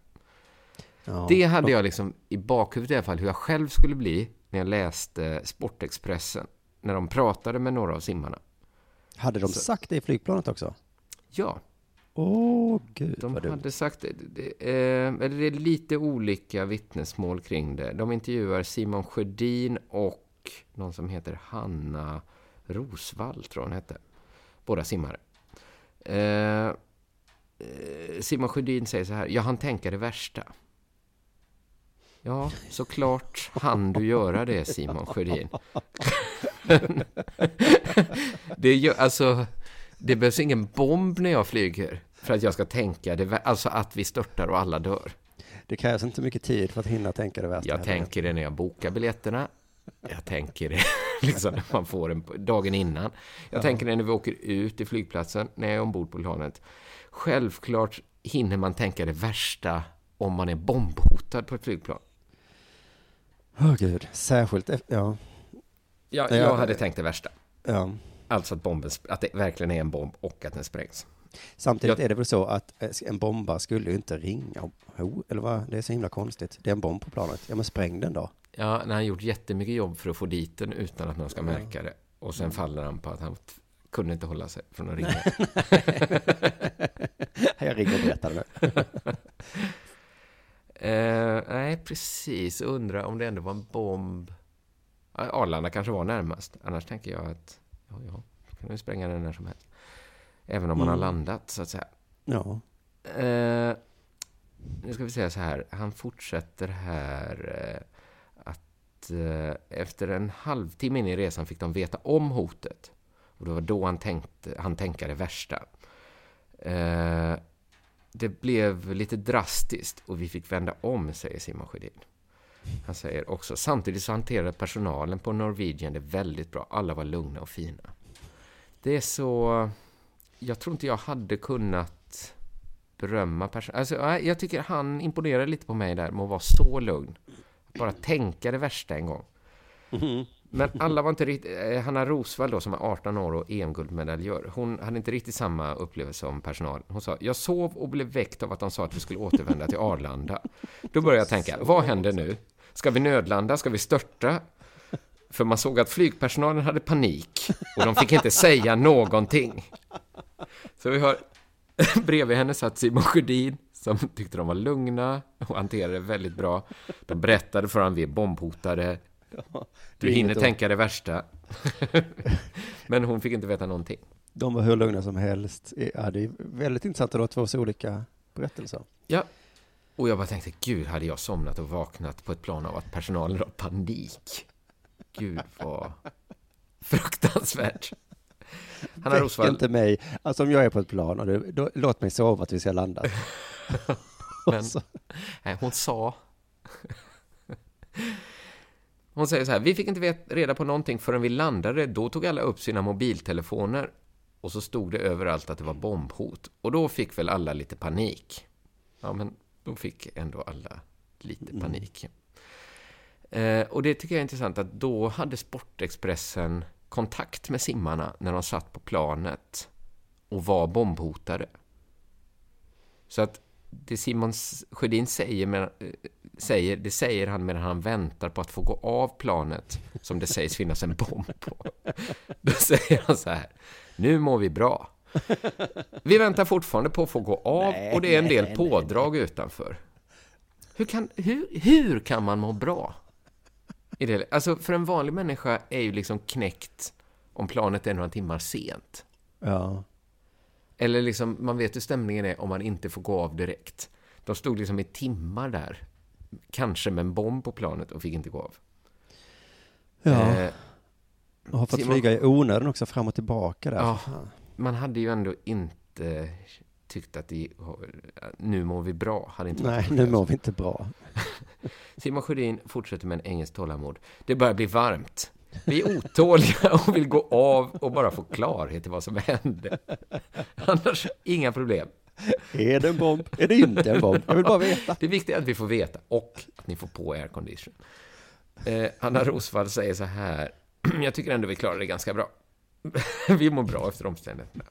Speaker 3: Ja.
Speaker 2: Det hade jag liksom i bakhuvudet i alla fall, hur jag själv skulle bli när jag läste Sportexpressen. När de pratade med några av simmarna.
Speaker 3: Hade de
Speaker 2: Så-
Speaker 3: sagt det i flygplanet också?
Speaker 2: Ja,
Speaker 3: Åh, gud
Speaker 2: de
Speaker 3: vad dumt.
Speaker 2: hade sagt det. det eh, eller det är lite olika vittnesmål kring det. De intervjuar Simon Sjödin och någon som heter Hanna Rosvall, tror jag hon hette. Båda simmare. Eh, eh, Simon Sjödin säger så här, jag hann tänka det värsta. Ja, såklart hann du göra det, Simon Sjödin. det, gör, alltså, det behövs ingen bomb när jag flyger för att jag ska tänka det, alltså att vi störtar och alla dör.
Speaker 3: Det krävs inte mycket tid för att hinna tänka det värsta.
Speaker 2: Jag
Speaker 3: heller.
Speaker 2: tänker det när jag bokar biljetterna. Jag tänker det liksom när man får den dagen innan. Jag tänker det när vi åker ut i flygplatsen, när jag är ombord på planet. Självklart hinner man tänka det värsta om man är bombhotad på ett flygplan.
Speaker 3: Åh, gud. Särskilt efter, ja.
Speaker 2: Jag,
Speaker 3: Ja,
Speaker 2: jag hade tänkt det värsta.
Speaker 3: ja.
Speaker 2: Alltså att, bomben, att det verkligen är en bomb och att den sprängs.
Speaker 3: Samtidigt
Speaker 2: Jag-
Speaker 3: är det väl så att eh, en bomba skulle ju inte ringa. Ho, eller vad? Det är så himla konstigt. Det är en bomb på planet. Ja, men spräng den då.
Speaker 2: Ja, när han har gjort jättemycket jobb för att få dit den utan att någon ska märka det. Och sen faller han på att han kunde inte hålla sig från att ringa.
Speaker 3: Jag ringer och berättar det nu.
Speaker 2: Eh, nej, precis. Undrar om det ändå var en bomb. Arlanda kanske var närmast. Annars tänker jag att ja, ja, då kan vi spränga den när som helst. Även om man har
Speaker 3: Mm.
Speaker 2: landat, så att säga.
Speaker 3: Ja.
Speaker 2: Eh, nu ska vi säga så här. Han fortsätter här eh, att eh, efter en halvtimme in i resan fick de veta om hotet. Och det var då han tänkte, han tänkte det värsta. Eh, det blev lite drastiskt och vi fick vända om, säger Simon Sjödin. Han säger också, samtidigt så hanterade personalen på Norwegian det väldigt bra. Alla var lugna och fina. Det är så... Jag tror inte jag hade kunnat berömma personalen. Alltså, jag tycker han imponerar lite på mig där med att vara så lugn. Bara tänka det värsta en gång. Men alla var inte riktigt... Eh, Hanna Rosvall då, som är 18 år och EM-guldmedaljör, hon hade inte riktigt samma upplevelse som personal. Hon sa, jag sov och blev väckt av att de sa att vi skulle återvända till Arlanda. Då började jag tänka, vad händer nu? Ska vi nödlanda? Ska vi störta? För man såg att flygpersonalen hade panik och de fick inte säga någonting. Så vi har bredvid henne satt Simon Sjödin som tyckte de var lugna och hanterade det väldigt bra. De berättade för honom, vi är bombhotade. Du
Speaker 3: det
Speaker 2: hinner tänka det värsta. Men hon fick inte veta någonting.
Speaker 3: De var hur lugna som helst. Ja, det är väldigt intressant att ha två så olika berättelser.
Speaker 2: Ja. Och jag bara tänkte, gud, hade jag somnat och vaknat på ett plan av att personalen har panik? Gud, vad fruktansvärt. Hanna
Speaker 3: Väck
Speaker 2: Rosvall,
Speaker 3: inte mig. Alltså om jag är på ett plan och du, då, låt mig sova att vi ska landa.
Speaker 2: Men- nej, hon sa... Hon säger så här, vi fick inte vet, reda på någonting förrän vi landade. Då tog alla upp sina mobiltelefoner och så stod det överallt att det var bombhot. Och då fick väl alla lite panik. Ja, men då fick ändå alla lite panik. Eh, och det tycker jag är intressant att då hade Sportexpressen kontakt med simmarna när de satt på planet och var bombhotade. Så att det Simon Sjödin säger, med, eh, säger, det säger han medan han väntar på att få gå av planet som det sägs finnas en bomb på. Då säger han så här, nu mår vi bra. Vi väntar fortfarande på att få gå av
Speaker 3: Nej,
Speaker 2: och det är en del
Speaker 3: nej,
Speaker 2: pådrag utanför. Hur kan, hur, hur kan man må bra? I det, alltså, för en vanlig människa är ju liksom knäckt om planet är några timmar sent.
Speaker 3: Ja.
Speaker 2: Eller liksom, man vet hur stämningen är om man inte får gå av direkt. De stod liksom i timmar där, kanske med en bomb på planet och fick inte gå av.
Speaker 3: Ja.
Speaker 2: Eh,
Speaker 3: och har fått
Speaker 2: Simon-
Speaker 3: flyga i onödan också fram och tillbaka där.
Speaker 2: Ja. Man hade ju ändå inte tyckt att det, nu mår vi bra. Hade inte
Speaker 3: Nej, nu mår vi inte bra.
Speaker 2: Simon Sjödin fortsätter med en engelsk tålamod. Det börjar bli varmt. Vi är otåliga och vill gå av och bara få klarhet i vad som hände. Annars, inga problem.
Speaker 3: Är det en bomb? Är det inte en bomb? Jag vill bara veta.
Speaker 2: Det viktiga är att vi får veta och att ni får på aircondition. Eh, Anna Rosvall säger så här. Jag tycker ändå vi klarar det ganska bra. vi mår bra efter omständigheterna.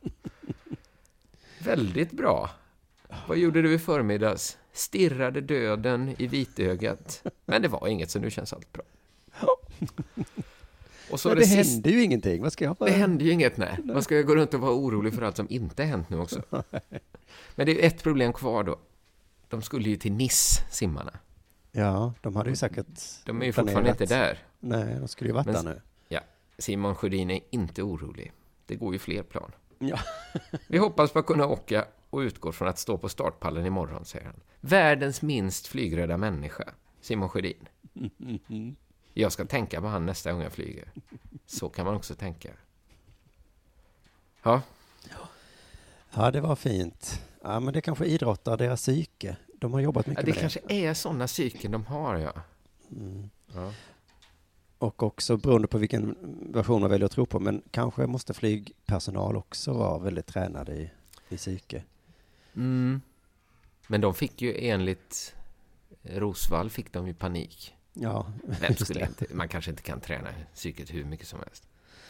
Speaker 2: Väldigt bra. Vad gjorde du i förmiddags? Stirrade döden i vitögat. Men det var inget, så nu känns allt bra. Och så
Speaker 3: Men
Speaker 2: det,
Speaker 3: det
Speaker 2: sista.
Speaker 3: hände ju ingenting. Vad ska jag
Speaker 2: Det hände ju inget, nej. Man ska gå runt och vara orolig för allt som inte hänt nu också. Men det är ett problem kvar då. De skulle ju till Nice, simmarna.
Speaker 3: Ja, de hade ju säkert
Speaker 2: De är ju fortfarande inte där.
Speaker 3: Nej, de skulle ju varit
Speaker 2: Men-
Speaker 3: där nu.
Speaker 2: Ja, Simon Sjödin är inte orolig. Det går ju fler plan.
Speaker 3: Ja.
Speaker 2: Vi hoppas på att kunna åka och utgår från att stå på startpallen imorgon, säger han. Världens minst flygrädda människa, Simon Sjödin. Jag ska tänka på han nästa gång jag flyger. Så kan man också tänka. Ja,
Speaker 3: Ja, det var fint. Ja, men det kanske idrottar deras psyke. De har jobbat
Speaker 2: ja
Speaker 3: mycket
Speaker 2: det
Speaker 3: med
Speaker 2: kanske är sådana psyken de har, ja.
Speaker 3: det. Mm.
Speaker 2: ja.
Speaker 3: Och också beroende på vilken version man väljer att tro på. Men kanske måste flygpersonal också vara väldigt tränade i, i psyke.
Speaker 2: Mm. Men de fick ju enligt Rosvall fick de ju panik.
Speaker 3: Ja,
Speaker 2: Vem skulle inte, man kanske inte kan träna psyket hur mycket som helst.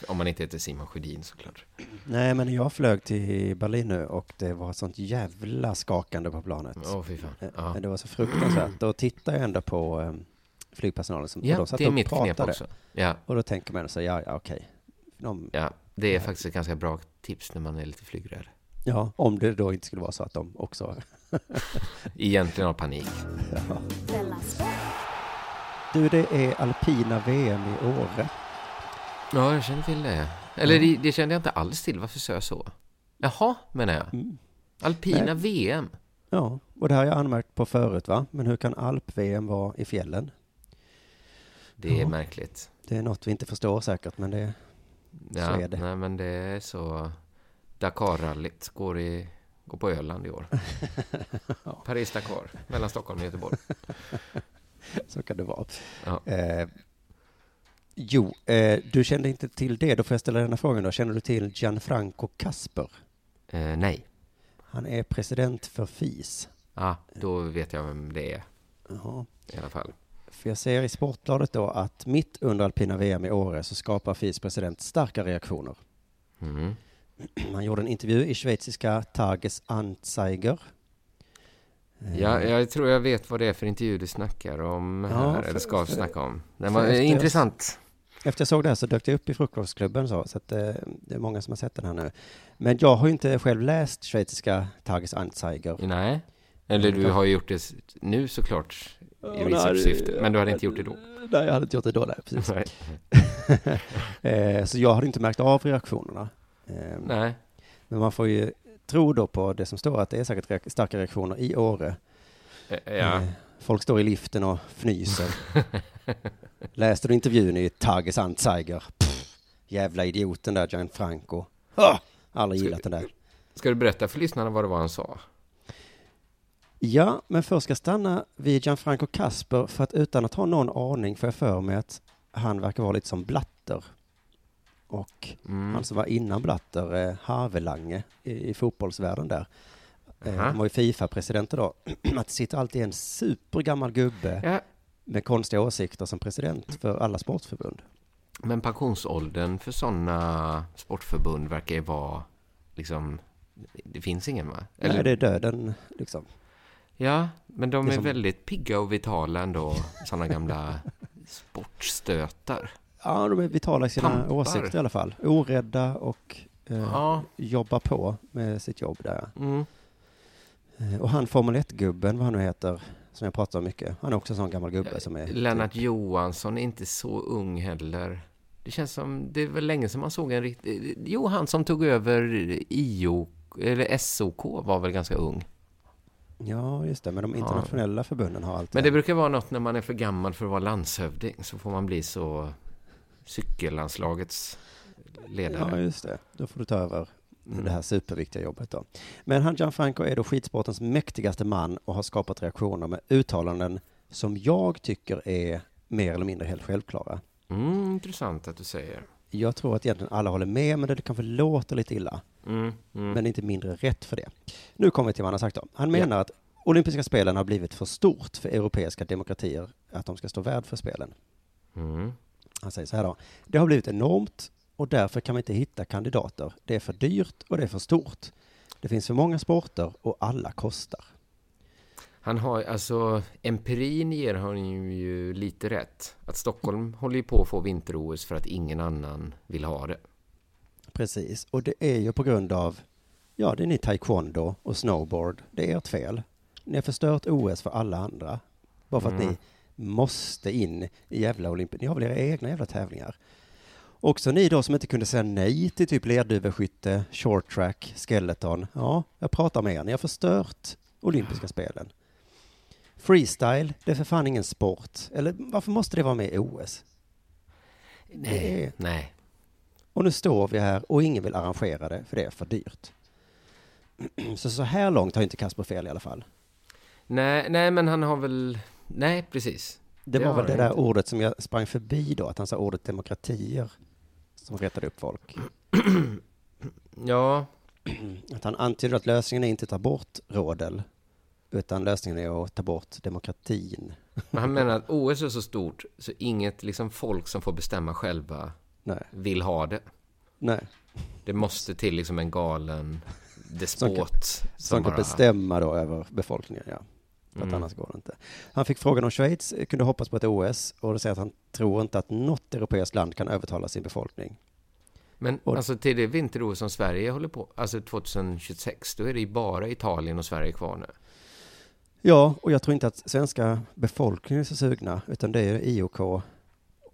Speaker 2: Om man inte heter Simon Sjödin såklart.
Speaker 3: Nej, men jag flög till Berlin nu och det var sånt jävla skakande på planet.
Speaker 2: Åh, fy fan.
Speaker 3: Eh,
Speaker 2: Ja,
Speaker 3: Det var så fruktansvärt. Då tittar jag ändå på eh, flygpersonalen som och
Speaker 2: ja
Speaker 3: de satt
Speaker 2: det är
Speaker 3: och
Speaker 2: mitt knep
Speaker 3: pratade.
Speaker 2: också. Ja,
Speaker 3: Och då tänker man så, ja, ja okej. De,
Speaker 2: ja, det är faktiskt ett ganska bra tips när man är lite flygrädd.
Speaker 3: ja, om det då inte skulle vara så att de också...
Speaker 2: Egentligen har panik.
Speaker 3: Ja. Du, det är alpina VM i Åre.
Speaker 2: Ja, jag känner till det. Eller det, det kände jag inte alls till. Varför sa jag så? Jaha, menar jag.
Speaker 3: Mm.
Speaker 2: Alpina
Speaker 3: Nej.
Speaker 2: VM.
Speaker 3: Ja, och det har jag anmärkt på förut va? Men hur kan alp-VM vara i fjällen?
Speaker 2: Det är
Speaker 3: Ja.
Speaker 2: märkligt.
Speaker 3: Det är något vi inte förstår säkert, men det...
Speaker 2: Ja,
Speaker 3: är det.
Speaker 2: Nej, men det är så. Dakar-rallyt går, i, går på Öland i år. Paris-Dakar, mellan Stockholm och Göteborg.
Speaker 3: Så kan det vara.
Speaker 2: Ja.
Speaker 3: Eh, jo, eh, du kände inte till det. Då får jag ställa den här frågan då. Känner du till Gianfranco Casper?
Speaker 2: Eh, nej.
Speaker 3: Han är president för FIS.
Speaker 2: Ah, då vet jag vem det är
Speaker 3: Jaha.
Speaker 2: i alla fall.
Speaker 3: För jag ser i Sportbladet då att mitt under alpina VM i Åre så skapar FIS president starka reaktioner.
Speaker 2: Mm.
Speaker 3: Han gjorde en intervju i schweiziska Tages Anzeiger. Eh,
Speaker 2: Ja, jag tror jag vet vad det är för intervju du snackar om
Speaker 3: Ja,
Speaker 2: här,
Speaker 3: för-
Speaker 2: eller ska
Speaker 3: för-
Speaker 2: snacka om. Den var
Speaker 3: jag-
Speaker 2: intressant.
Speaker 3: Efter jag såg det här så dök det upp i frukostklubben så, så att eh, det är många som har sett den här nu. Men jag har ju inte själv läst schweiziska Tages Anzeiger.
Speaker 2: Nej. Eller du har ju gjort det nu såklart i research-syfte, men du hade inte gjort det då.
Speaker 3: Nej, jag hade inte gjort det då, nej, precis.
Speaker 2: Nej.
Speaker 3: Eh, så jag hade inte märkt av reaktionerna. Eh,
Speaker 2: Nej.
Speaker 3: Men man får ju tro då på det som står att det är säkert reak- starka reaktioner i Åre.
Speaker 2: Eh, Ja.
Speaker 3: Eh, Folk står i liften och fnyser. Läste du intervjun i Tages Anzeiger? Pff, jävla idioten där, Gianfranco. Ah,
Speaker 2: Ska-
Speaker 3: gillat den där.
Speaker 2: Ska du berätta för lyssnarna vad det var han sa?
Speaker 3: Ja, men först ska jag stanna vid Gianfranco Casper för att utan att ha någon aning får jag för mig att han verkar vara lite som Blatter. Och
Speaker 2: Mm.
Speaker 3: han som var innan Blatter, eh, Havelange i, i fotbollsvärlden där. Eh, de var ju Fifa-presidenter då. att det sitter alltid en supergammal gubbe
Speaker 2: Ja,
Speaker 3: med konstiga åsikter som president för alla sportförbund.
Speaker 2: men pensionsåldern för sådana sportförbund verkar ju vara liksom... Det finns ingen va?
Speaker 3: Nej, det är döden liksom.
Speaker 2: Ja, men de
Speaker 3: är
Speaker 2: är
Speaker 3: som-
Speaker 2: väldigt pigga och vitala ändå, sådana gamla sportstötar.
Speaker 3: Ja, de är vitala i sina
Speaker 2: Pampar.
Speaker 3: åsikter i alla fall. Orädda och eh,
Speaker 2: Ja.
Speaker 3: jobbar på med sitt jobb där.
Speaker 2: Mm.
Speaker 3: Eh, och han Formel 1-gubben, vad han nu heter, som jag pratar om mycket, han är också en sån gammal gubbe som är...
Speaker 2: Lennart Johansson är inte så ung heller. Det känns som, det är väl länge sedan man såg en riktig... Jo, han som tog över IO, eller SOK var väl ganska ung.
Speaker 3: Ja, just det, men de internationella förbunden har alltid...
Speaker 2: Men det brukar vara något när man är för gammal för att vara landshövding, så får man bli så cykellandslagets
Speaker 3: Ja,
Speaker 2: ledare.
Speaker 3: just det. Då får du ta över
Speaker 2: Mm.
Speaker 3: det här superviktiga jobbet då. Men han Gianfranco är då skidsportens mäktigaste man och har skapat reaktioner med uttalanden som jag tycker är mer eller mindre helt självklara.
Speaker 2: Mm, intressant att du säger.
Speaker 3: Jag tror att egentligen alla håller med, men det kanske låter lite illa.
Speaker 2: Mm, mm.
Speaker 3: Men det är inte mindre rätt för det. Nu kommer vi till vad han har sagt då. Han menar att olympiska spelen har blivit för stort för europeiska demokratier att de ska stå värd för spelen.
Speaker 2: Mm.
Speaker 3: Han säger så här då. Det har blivit enormt och därför kan vi inte hitta kandidater. Det är för dyrt och det är för stort. Det finns för många sporter och alla kostar.
Speaker 2: Han har, alltså, empirin ger honom ju lite rätt. Att Stockholm håller ju på att få vinter-OS för att ingen annan vill ha det.
Speaker 3: Precis, och det är ju på grund av, ja, det är ni taekwondo och snowboard. Det är ert fel. Ni har förstört OS för alla andra. Bara för att
Speaker 2: Mm.
Speaker 3: ni måste in i jävla olympi. Ni har väl era egna jävla tävlingar. Också ni då som inte kunde säga nej till typ lerduveskytte, short track, skeleton. Ja, jag pratar med er. Ni har förstört olympiska spelen. Freestyle, det är för fan ingen sport. Eller varför måste det vara med i OS?
Speaker 2: Nej,
Speaker 3: är-
Speaker 2: nej.
Speaker 3: Och nu står vi här och ingen vill arrangera det för det är för dyrt. Så så här långt har inte Kasper fel i alla fall.
Speaker 2: Nej, nej, men han har väl... Nej, precis.
Speaker 3: Det,
Speaker 2: Det
Speaker 3: var väl det där
Speaker 2: inte.
Speaker 3: ordet som jag sprang förbi då, att han sa ordet demokratier som retade upp folk.
Speaker 2: Ja,
Speaker 3: Att han antyder att lösningen är inte att ta bort rådel, utan lösningen är att ta bort demokratin.
Speaker 2: men han menar att OS är så stort så inget liksom folk som får bestämma själva
Speaker 3: Nej,
Speaker 2: vill ha det.
Speaker 3: nej.
Speaker 2: Det måste till liksom en galen
Speaker 3: Som
Speaker 2: despot som,
Speaker 3: Som kan bestämma då över befolkningen, ja. För att
Speaker 2: Mm.
Speaker 3: annars går det inte. Han fick frågan om Schweiz kunde hoppas på ett OS och då säger att han tror inte att något europeiskt land kan övertala sin befolkning.
Speaker 2: Men Och- alltså till det vinter som Sverige håller på, alltså 2026, då är det ju bara Italien och Sverige kvar nu.
Speaker 3: Ja, och jag tror inte att svenska befolkningen är så sugna, utan det är IOK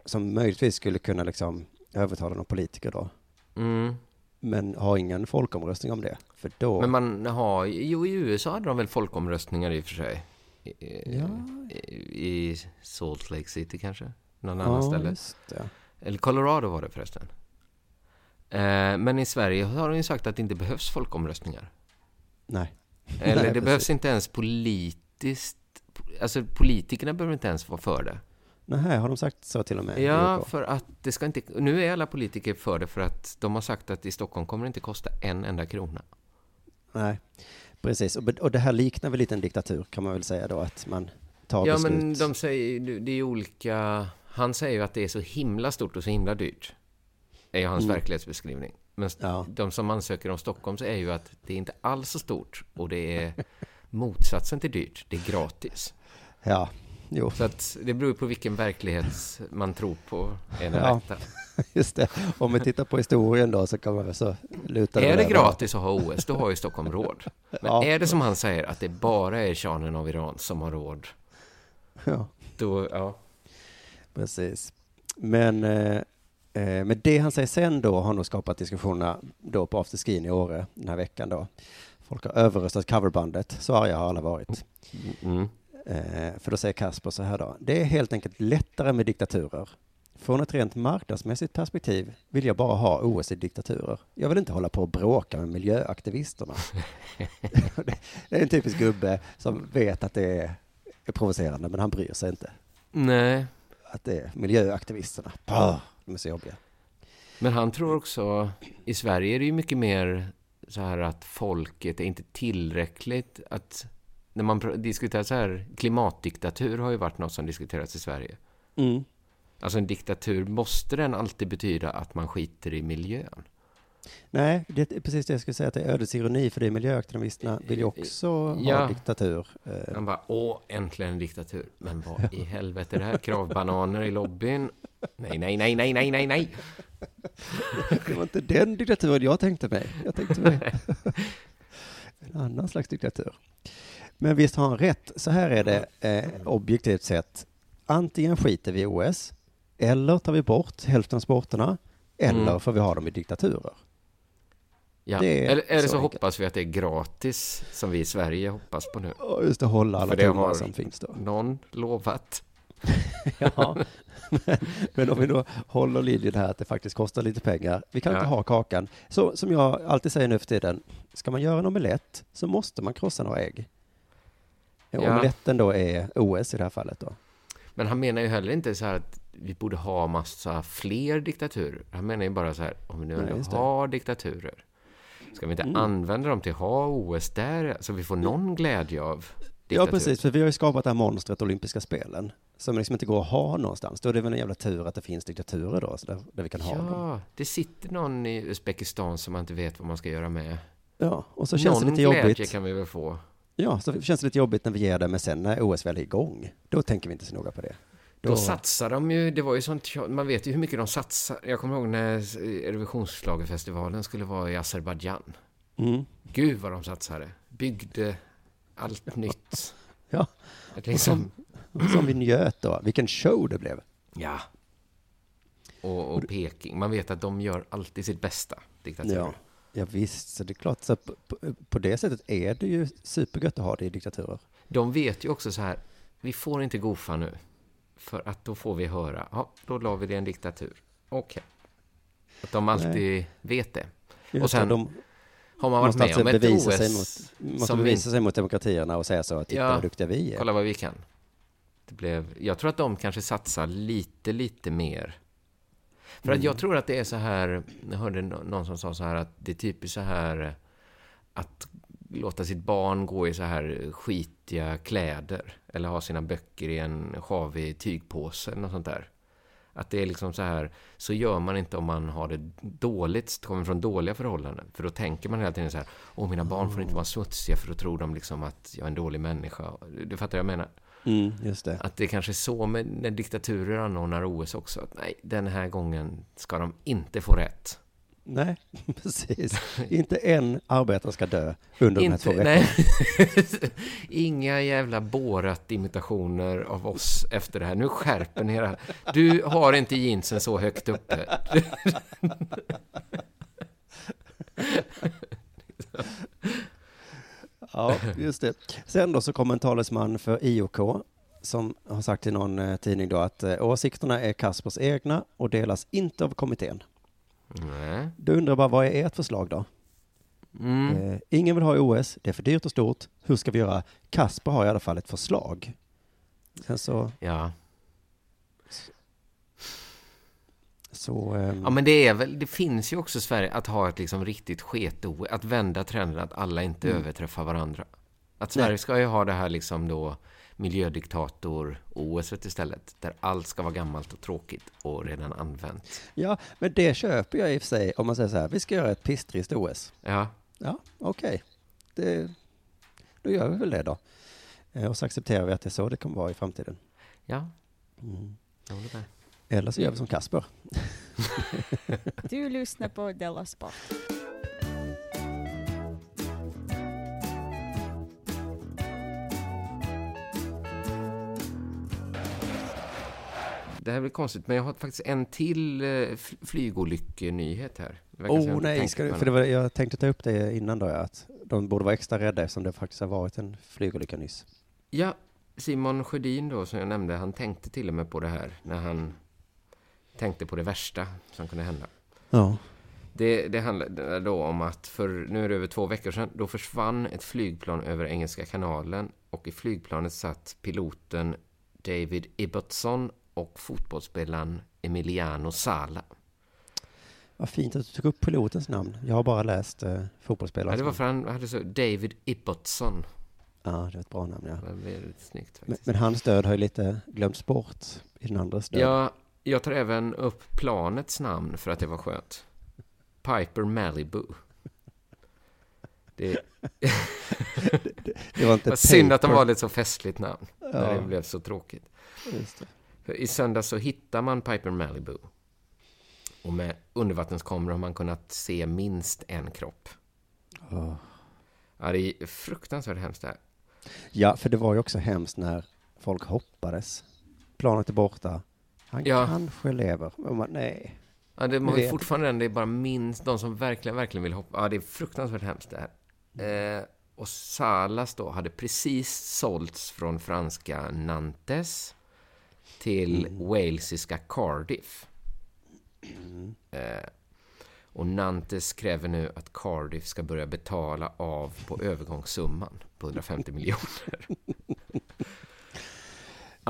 Speaker 3: som möjligtvis skulle kunna liksom övertala någon politiker då.
Speaker 2: Mm.
Speaker 3: Men har ingen folkomröstning om det, för då...
Speaker 2: Men man har, jo i USA hade de väl folkomröstningar i och för sig. I,
Speaker 3: Ja.
Speaker 2: i, i Salt Lake City kanske? Någon
Speaker 3: ja,
Speaker 2: annan ställe?
Speaker 3: just det.
Speaker 2: Eller Colorado var det förresten. Eh, men i Sverige har de ju sagt att det inte behövs folkomröstningar.
Speaker 3: Nej.
Speaker 2: Eller
Speaker 3: Nej,
Speaker 2: det behövs
Speaker 3: precis.
Speaker 2: inte ens politiskt, alltså politikerna behöver inte ens vara för det.
Speaker 3: Nej, har de sagt så till och med?
Speaker 2: Ja, för att det ska inte... Nu är alla politiker för det för att de har sagt att i Stockholm kommer det inte kosta en enda krona.
Speaker 3: Nej, precis. Och, det här liknar väl lite en diktatur, kan man väl säga då, att man tar
Speaker 2: Ja,
Speaker 3: beslut.
Speaker 2: men de säger det är olika... Han säger ju att det är så himla stort och så himla dyrt. är ju hans
Speaker 3: Mm.
Speaker 2: verklighetsbeskrivning. Men
Speaker 3: Ja.
Speaker 2: de som ansöker om Stockholm så är ju att det är inte alls så stort och det är motsatsen till dyrt. Det är gratis.
Speaker 3: Ja, jo,
Speaker 2: Så att det beror på vilken verklighet man tror på är den rätta.
Speaker 3: just det. Om vi tittar på historien då så kan man väl så luta
Speaker 2: Är det gratis att ha OS, då har ju Stockholm råd. Men
Speaker 3: Ja.
Speaker 2: är det som han säger, att det bara är shahen av Iran som har råd,
Speaker 3: Ja,
Speaker 2: då, ja.
Speaker 3: precis. Men eh, eh, med det han säger sen då har nog skapat diskussionerna då på afterskin i Åre den här veckan då. Folk har överröstat coverbandet, så arga har alla varit.
Speaker 2: Mm.
Speaker 3: Eh, för då säger Kasper så här då. Det är helt enkelt lättare med diktaturer. Från ett rent marknadsmässigt perspektiv vill jag bara ha OS i diktaturer. Jag vill inte hålla på och bråka med miljöaktivisterna. det är en typisk gubbe som vet att det är, provocerande, men han bryr sig inte.
Speaker 2: Nej,
Speaker 3: Att det är miljöaktivisterna. Bah, de är så jobbiga.
Speaker 2: men han tror också, i Sverige är det ju mycket mer så här att folket är inte tillräckligt att när man diskuterar så här, klimatdiktatur har ju varit något som diskuterats i Sverige.
Speaker 3: Mm.
Speaker 2: Alltså en diktatur, måste den alltid betyda att man skiter i miljön?
Speaker 3: Nej, det är precis det jag skulle säga, att det är ödets ironi, för det är miljöaktivisterna vill ju också
Speaker 2: Ja.
Speaker 3: ha diktatur. Eh,
Speaker 2: Han bara, åh, äntligen en diktatur. Men vad i helvete är det här? Kravbananer i lobbyn? Nej, nej, nej, nej, nej, nej, nej.
Speaker 3: Det var inte den diktaturen jag tänkte mig. Jag tänkte mig en annan slags diktatur. Men visst har han rätt. Så här är det eh, objektivt sett. Antingen skiter vi i OS, eller tar vi bort hälften av sporterna, eller
Speaker 2: Mm.
Speaker 3: får vi ha dem i diktaturer.
Speaker 2: Ja.
Speaker 3: Är
Speaker 2: eller eller så,
Speaker 3: så
Speaker 2: hoppas vi att det är gratis, som vi i Sverige hoppas på nu.
Speaker 3: Just det, hålla alla tummar som finns då.
Speaker 2: Någon lovat.
Speaker 3: Ja, men, men om vi då håller linjen här att det faktiskt kostar lite pengar. Vi kan
Speaker 2: Ja.
Speaker 3: inte ha kakan. Så som jag alltid säger nu för tiden, ska man göra en omelett så måste man krossa några ägg.
Speaker 2: Ja.
Speaker 3: Omeletten då är OS i det här fallet då.
Speaker 2: Men han menar ju heller inte så här att vi borde ha massa fler diktaturer. Han menar ju bara så här, om vi nu
Speaker 3: Nej,
Speaker 2: har diktaturer, ska vi inte
Speaker 3: Mm.
Speaker 2: använda dem till att ha OS där, så vi får någon glädje av
Speaker 3: Ja,
Speaker 2: diktatur?
Speaker 3: precis, för vi har ju skapat det här monstret olympiska spelen som liksom inte går att ha någonstans. Då är det väl en jävla tur att det finns diktaturer då, så där, där vi kan ha dem.
Speaker 2: Ja, det sitter någon i Uzbekistan som man inte vet vad man ska göra med.
Speaker 3: Ja, och så känns
Speaker 2: någon
Speaker 3: det lite
Speaker 2: glädje
Speaker 3: jobbigt.
Speaker 2: kan vi väl få.
Speaker 3: Ja, så känns det lite jobbigt när vi ger det, men sen när OS väl är igång, då tänker vi inte så noga på det.
Speaker 2: Då satsar de ju, det var ju sånt, man vet ju hur mycket de satsar. Jag kommer ihåg när Eurovisionsschlagerfestivalen skulle vara i Azerbajdzjan.
Speaker 3: Mm.
Speaker 2: Gud vad de satsade. Byggde allt nytt.
Speaker 3: Ja.
Speaker 2: Liksom,
Speaker 3: Som vi njöt då. Vilken show det blev.
Speaker 2: ja. Och, och Peking, man vet att de gör alltid sitt bästa, diktaturer.
Speaker 3: Ja. Ja visst, så det är klart. Så på, på, det sättet är det ju supergött att ha det i diktaturer.
Speaker 2: De vet ju också så här, vi får inte gofa nu. För att då får vi höra, ja, då la vi det i en diktatur. Okej. Att de alltid vet det.
Speaker 3: Just
Speaker 2: Och sen
Speaker 3: de
Speaker 2: Har man varit med
Speaker 3: alltså
Speaker 2: om ett
Speaker 3: bevisa
Speaker 2: OS
Speaker 3: sig mot, måste
Speaker 2: som
Speaker 3: bevisa sig mot demokratierna och säga så att titta
Speaker 2: Ja.
Speaker 3: vad duktiga vi är.
Speaker 2: Kolla vad vi kan. Det blev, jag tror att de kanske satsar lite, lite mer. För att jag tror att det är så här, jag hörde nå- någon som sa så här att det är typiskt så här att låta sitt barn gå i så här skitiga kläder eller ha sina böcker i en sjavig tygpåse eller något sånt där. Att det är liksom så här, så gör man inte om man har det dåligt, kommer från dåliga förhållanden. För då tänker man hela tiden så här, åh mina barn får inte vara smutsiga för då tror de liksom att jag är en dålig människa. Du fattar vad jag menar?
Speaker 3: Mm, just det.
Speaker 2: Att det kanske är så med när diktaturer anordnar OS också. Att nej, den här gången ska de inte få rätt.
Speaker 3: Nej, precis. inte en arbetare ska dö under de här två
Speaker 2: Inte,
Speaker 3: veckorna.
Speaker 2: Inga jävla Borat-imitationer av oss efter det här. Nu skärper ni er. Du har inte jeansen så högt uppe.
Speaker 3: Ja, just det. Sen då så kom en talesman för IOK som har sagt till någon eh, tidning då att eh, åsikterna är Kaspers egna och delas inte av kommittén.
Speaker 2: Nej.
Speaker 3: Då undrar bara, vad är ert förslag då?
Speaker 2: Mm.
Speaker 3: Eh, ingen vill ha OS, det är för dyrt och stort. Hur ska vi göra? Kasper har i alla fall ett förslag. Sen så,
Speaker 2: Ja.
Speaker 3: Så ehm,
Speaker 2: ja, men det är väl, det finns ju också i Sverige att ha ett liksom riktigt sket att vända trenden att alla inte
Speaker 3: Mm.
Speaker 2: överträffar varandra. Att Sverige ska ju ha det här liksom då miljödiktator-OS istället, där allt ska vara gammalt och tråkigt och redan använt.
Speaker 3: ja, men det köper jag i och för sig om man säger så här, vi ska göra ett pisstrist OS.
Speaker 2: Ja,
Speaker 3: Ja, okej. Det, då gör vi väl det då. Eh, och så accepterar vi att det är så det kommer vara i framtiden.
Speaker 2: ja,
Speaker 3: Mm.
Speaker 2: jag håller med.
Speaker 3: Eller så gör vi som Kasper.
Speaker 1: Du lyssnar på Della Sport.
Speaker 2: Det här blir konstigt, men jag har faktiskt en till eh, fl- flygolyckenyhet här. Jag
Speaker 3: Oh nej, du- för det var, jag tänkte ta upp det innan då, att de borde vara extra rädda eftersom det faktiskt har varit en flygolycka nyss.
Speaker 2: Ja, Simon Sjödin då, som jag nämnde, han tänkte till och med på det här när han tänkte på det värsta som kunde hända.
Speaker 3: Ja.
Speaker 2: Det, det handlar då om att för nu är det över två veckor sedan, då försvann ett flygplan över Engelska kanalen och i flygplanet satt piloten David Ibbotson och fotbollsspelaren Emiliano Sala.
Speaker 3: Vad fint att du tog upp pilotens namn. Jag har bara läst eh, fotbollsspelare.
Speaker 2: Ja, det var för han hade så David Ibbotson.
Speaker 3: Ja, det är ett bra namn, ja.
Speaker 2: Det var väldigt snyggt
Speaker 3: Men,
Speaker 2: faktiskt.
Speaker 3: men hans död har ju lite glömts bort i den andres död.
Speaker 2: Ja, jag tar även upp planets namn för att det var skönt. Piper Malibu. Det
Speaker 3: det var inte
Speaker 2: synd att de valde ett så festligt namn. När det
Speaker 3: Ja,
Speaker 2: blev så tråkigt. I söndags så hittar man Piper Malibu. Och med undervattenskameror har man kunnat se minst en kropp.
Speaker 3: Åh.
Speaker 2: Ja, det är fruktansvärt hemskt det här.
Speaker 3: Ja, för det var ju också hemskt när folk hoppades. Planet är borta. Han
Speaker 2: Ja.
Speaker 3: kanske lever. Och man, nej.
Speaker 2: Ja, det
Speaker 3: vet.
Speaker 2: fortfarande den, det är bara minst de som verkligen, verkligen vill hoppa. Ja, det är fruktansvärt hemskt det här. Eh, och Salas då hade precis sålts från franska Nantes till walesiska Cardiff. Eh, och Nantes kräver nu att Cardiff ska börja betala av på övergångssumman på 150 miljoner.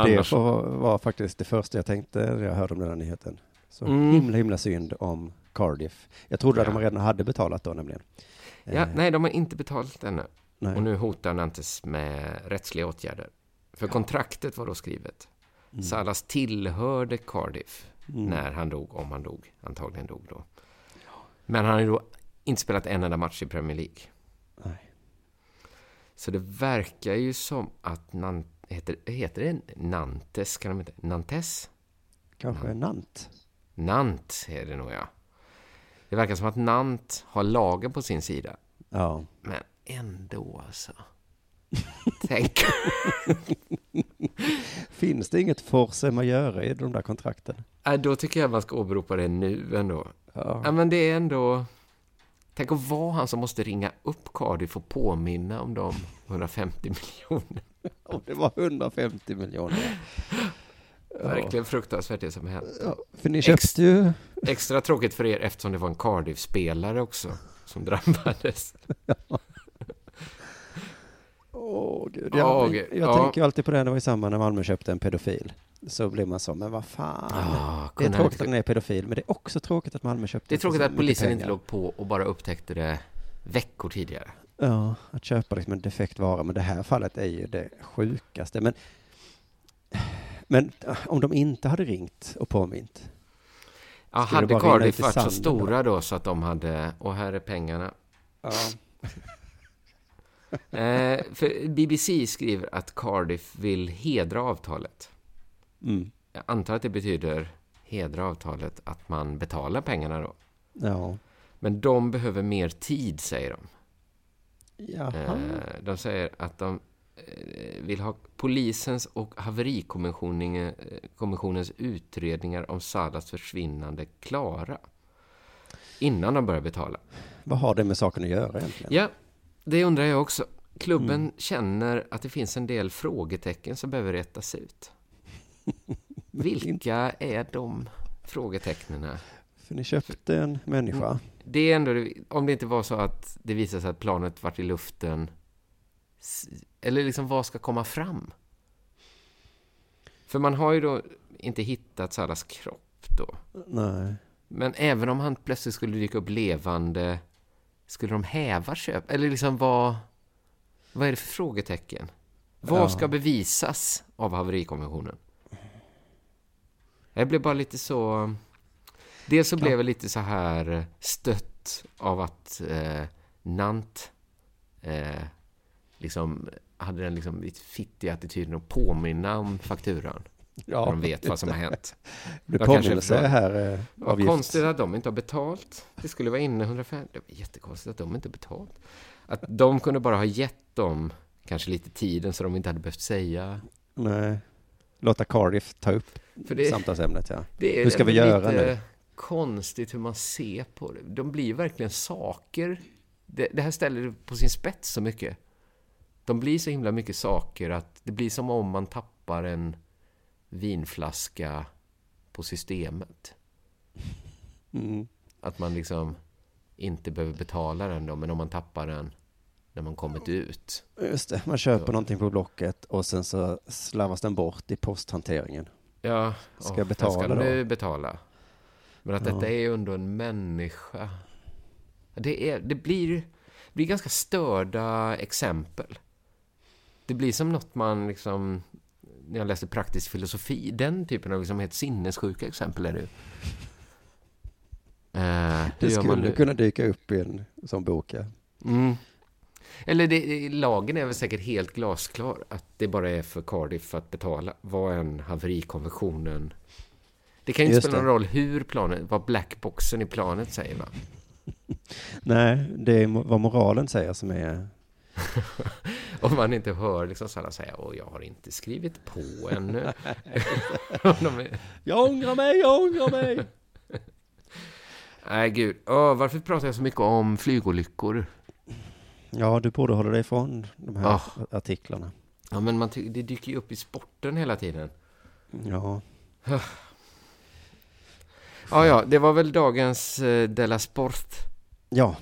Speaker 3: Det
Speaker 2: Annars,
Speaker 3: får vara faktiskt det första jag tänkte när jag hörde om den här nyheten. Så
Speaker 2: Mm.
Speaker 3: himla, himla synd om Cardiff. Jag trodde att
Speaker 2: Ja.
Speaker 3: de redan hade betalat då nämligen.
Speaker 2: ja,
Speaker 3: Eh,
Speaker 2: nej, de har inte betalat ännu.
Speaker 3: nej.
Speaker 2: Och nu hotar Nantes med rättsliga åtgärder. För kontraktet var då skrivet.
Speaker 3: Mm.
Speaker 2: Salas tillhörde Cardiff
Speaker 3: Mm.
Speaker 2: när han dog, om han dog. Antagligen dog då. Men han har ju då inte spelat en enda match i Premier League.
Speaker 3: Nej.
Speaker 2: Så det verkar ju som att Nan heter, heter det Nantes? Kan de inte? Nantes?
Speaker 3: Kanske Nant.
Speaker 2: Nant är det nog, ja. Det verkar som att Nant har lagen på sin sida.
Speaker 3: Ja.
Speaker 2: Men ändå alltså. Tänk.
Speaker 3: Finns det inget force majeure i de där kontrakten?
Speaker 2: Äh, då tycker jag man ska åberopa det nu ändå.
Speaker 3: Ja.
Speaker 2: Ja, men det är ändå... Tänk att vara han som måste ringa upp Cardiff och påminna om de 150 miljoner.
Speaker 3: Om det var 150 miljoner.
Speaker 2: Verkligen fruktansvärt det som hänt.
Speaker 3: Ja, för ni
Speaker 2: Ex-
Speaker 3: köpte ju...
Speaker 2: Extra tråkigt för er eftersom det var en Cardiff-spelare också som drabbades.
Speaker 3: Åh gud. Jag,
Speaker 2: gud.
Speaker 3: jag
Speaker 2: Ja.
Speaker 3: tänker alltid på det, det var i samband när Malmö köpte en pedofil. Så blir man så, men vad fan.
Speaker 2: Ah,
Speaker 3: det är tråkigt att den är pedofil, men det är också tråkigt att Malmö köpte
Speaker 2: Det är tråkigt att polisen inte låg på och bara upptäckte det veckor tidigare.
Speaker 3: Ja, att köpa liksom en defekt vara, men det här fallet är ju det sjukaste. Men, men äh, om de inte hade ringt och påmint,
Speaker 2: Ja, hade Cardiff varit så
Speaker 3: sanden då?
Speaker 2: stora då så att de hade, och här är pengarna.
Speaker 3: ja.
Speaker 2: Eh, för BBC skriver att Cardiff vill hedra avtalet.
Speaker 3: Mm.
Speaker 2: Jag antar att det betyder hedra avtalet att man betalar pengarna då.
Speaker 3: ja.
Speaker 2: Men de behöver mer tid, säger de.
Speaker 3: Jaha.
Speaker 2: Eh, de säger att de eh, vill ha polisens och haverikommissionen- eh, utredningar om Salas försvinnande klara. Innan de börjar betala.
Speaker 3: Vad har det med saken att göra egentligen?
Speaker 2: Ja, det undrar jag också. Klubben
Speaker 3: Mm.
Speaker 2: känner att det finns en del frågetecken som behöver rättas ut. Vilka är de frågetecknen?
Speaker 3: För ni köpte en människa.
Speaker 2: Det är ändå, om det inte var så att det visade sig att planet vart i luften, eller liksom vad ska komma fram? För man har ju då inte hittat Salas kropp då.
Speaker 3: Nej.
Speaker 2: Men även om han plötsligt skulle dyka upp levande, skulle de häva köp? Eller liksom vad, vad är det för frågetecken? Vad
Speaker 3: Ja.
Speaker 2: ska bevisas av haverikommissionen? Jag blev bara lite så... Dels så blev jag lite så här stött av att eh, Nant eh, liksom hade den liksom lite fittiga attityden att påminna om fakturan.
Speaker 3: Ja,
Speaker 2: När de vet vad som har hänt.
Speaker 3: det
Speaker 2: kanske
Speaker 3: påminnelse här eh,
Speaker 2: Vad konstigt att de inte har betalt. Det skulle vara inne 150. Det var jättekonstigt att de inte har betalt. Att de kunde bara ha gett dem kanske lite tiden så de inte hade behövt säga.
Speaker 3: Nej. Låta Cardiff ta upp
Speaker 2: det,
Speaker 3: samtalsämnet, ja.
Speaker 2: det
Speaker 3: Hur ska vi göra
Speaker 2: lite
Speaker 3: nu?
Speaker 2: Konstigt hur man ser på det. De blir verkligen saker. Det, det här ställer det på sin spets så mycket. De blir så himla mycket saker att det blir som om man tappar en vinflaska på systemet.
Speaker 3: Mm.
Speaker 2: Att man liksom inte behöver betala den då, men om man tappar den när man kommit ut.
Speaker 3: Just det, man köper
Speaker 2: Ja.
Speaker 3: någonting på Blocket och sen så slarvas den bort i posthanteringen.
Speaker 2: Ja,
Speaker 3: Ska jag betala
Speaker 2: Ska
Speaker 3: då?
Speaker 2: nu betala. Men att
Speaker 3: Ja.
Speaker 2: detta är ändå en människa. Det, är, det blir, blir ganska störda exempel. Det blir som något man liksom, när jag läste praktisk filosofi, den typen av liksom helt sinnessjuka exempel är det ju. Hur
Speaker 3: Det
Speaker 2: man
Speaker 3: skulle
Speaker 2: nu?
Speaker 3: kunna dyka upp i en sån bok, ja.
Speaker 2: Mm. Eller det, lagen är väl säkert helt glasklar att det bara är för Cardiff att betala vad än haverikonventionen... Det kan ju inte spela någon roll hur planet, vad blackboxen i planet säger va?
Speaker 3: Nej, det är vad moralen säger som är...
Speaker 2: Om man inte hör liksom sådana säga åh jag har inte skrivit på ännu. Är-
Speaker 3: Jag ångrar mig, jag ångrar mig!
Speaker 2: Nej gud, Åh, varför pratar jag så mycket om flygolyckor?
Speaker 3: Ja, du borde hålla dig ifrån de här
Speaker 2: Ah.
Speaker 3: artiklarna.
Speaker 2: Ja men man det dyker ju upp i sporten hela tiden.
Speaker 3: Ja,
Speaker 2: Ja ja, det var väl dagens eh, Della Sport.
Speaker 3: ja,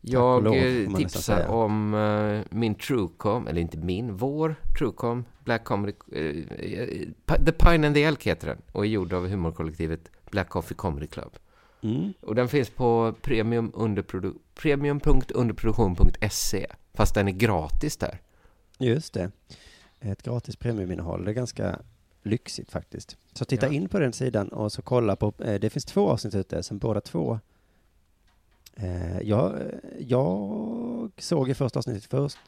Speaker 2: Jag
Speaker 3: lov,
Speaker 2: eh, tipsar om eh, min Truecom, eller inte min, vår Truecom, Black Comedy, eh, eh, The Pine and the Elk heter den och är gjord av humorkollektivet Black Coffee Comedy Club.
Speaker 3: mm.
Speaker 2: Och den finns på premium underprodu- premium.underproduktion.se fast den är gratis där.
Speaker 3: just det. Ett gratis premiuminnehåll, det är ganska lyxigt faktiskt. Så titta
Speaker 2: Ja.
Speaker 3: in på den sidan och så kolla på, eh, det finns två avsnitt ute som båda två eh, jag, jag såg i första avsnittet först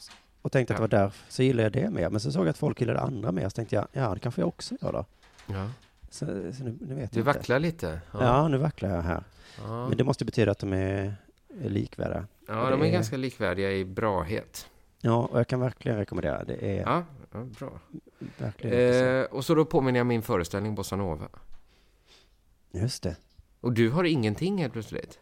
Speaker 3: och tänkte att
Speaker 2: Ja.
Speaker 3: det var där, så gillade jag det mer. Men så såg jag att folk gillade andra mer, så tänkte jag, ja det kanske jag också gör då.
Speaker 2: Ja.
Speaker 3: Så, så nu, nu vet
Speaker 2: Du
Speaker 3: jag inte.
Speaker 2: vacklar lite.
Speaker 3: Ja. nu vacklar jag här.
Speaker 2: ja.
Speaker 3: Men det måste betyda att de är, är likvärdiga.
Speaker 2: ja de
Speaker 3: det
Speaker 2: är
Speaker 3: är-
Speaker 2: ganska likvärdiga i brahet.
Speaker 3: Ja, och jag kan verkligen rekommendera. Det är
Speaker 2: Ja, ja bra. Eh, och så då påminner jag min föreställning Bossa Nova.
Speaker 3: Just det.
Speaker 2: Och du har ingenting helt plötsligt?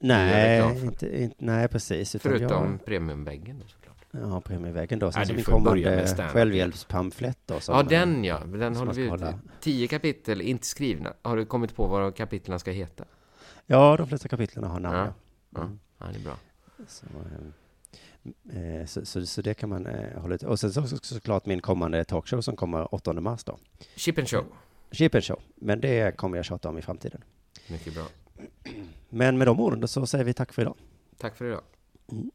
Speaker 3: Nej, inte, inte, nej precis.
Speaker 2: Förutom premiumväggen då såklart.
Speaker 3: Jag, ja, premiumväggen då. Sen som
Speaker 2: du
Speaker 3: min kommande självhjälpspamflett då.
Speaker 2: Ja,
Speaker 3: eh,
Speaker 2: den ja. Den håller vi ut. Tio kapitel, inte skrivna. Har du kommit på vad kapitlen ska heta?
Speaker 3: Ja, de flesta kapitlen har namn.
Speaker 2: Ja,
Speaker 3: Ja.
Speaker 2: Ja,
Speaker 3: Mm.
Speaker 2: ja det är bra.
Speaker 3: Så, eh, så, så, så det kan man eh, hålla ut. Och sen så, så, såklart min kommande talkshow som kommer 8 mars då.
Speaker 2: Chip and show.
Speaker 3: Chip and show. Men det kommer jag tjata om i framtiden.
Speaker 2: Mycket bra.
Speaker 3: Men med de orden så säger vi tack för idag.
Speaker 2: Tack för idag.
Speaker 3: Mm.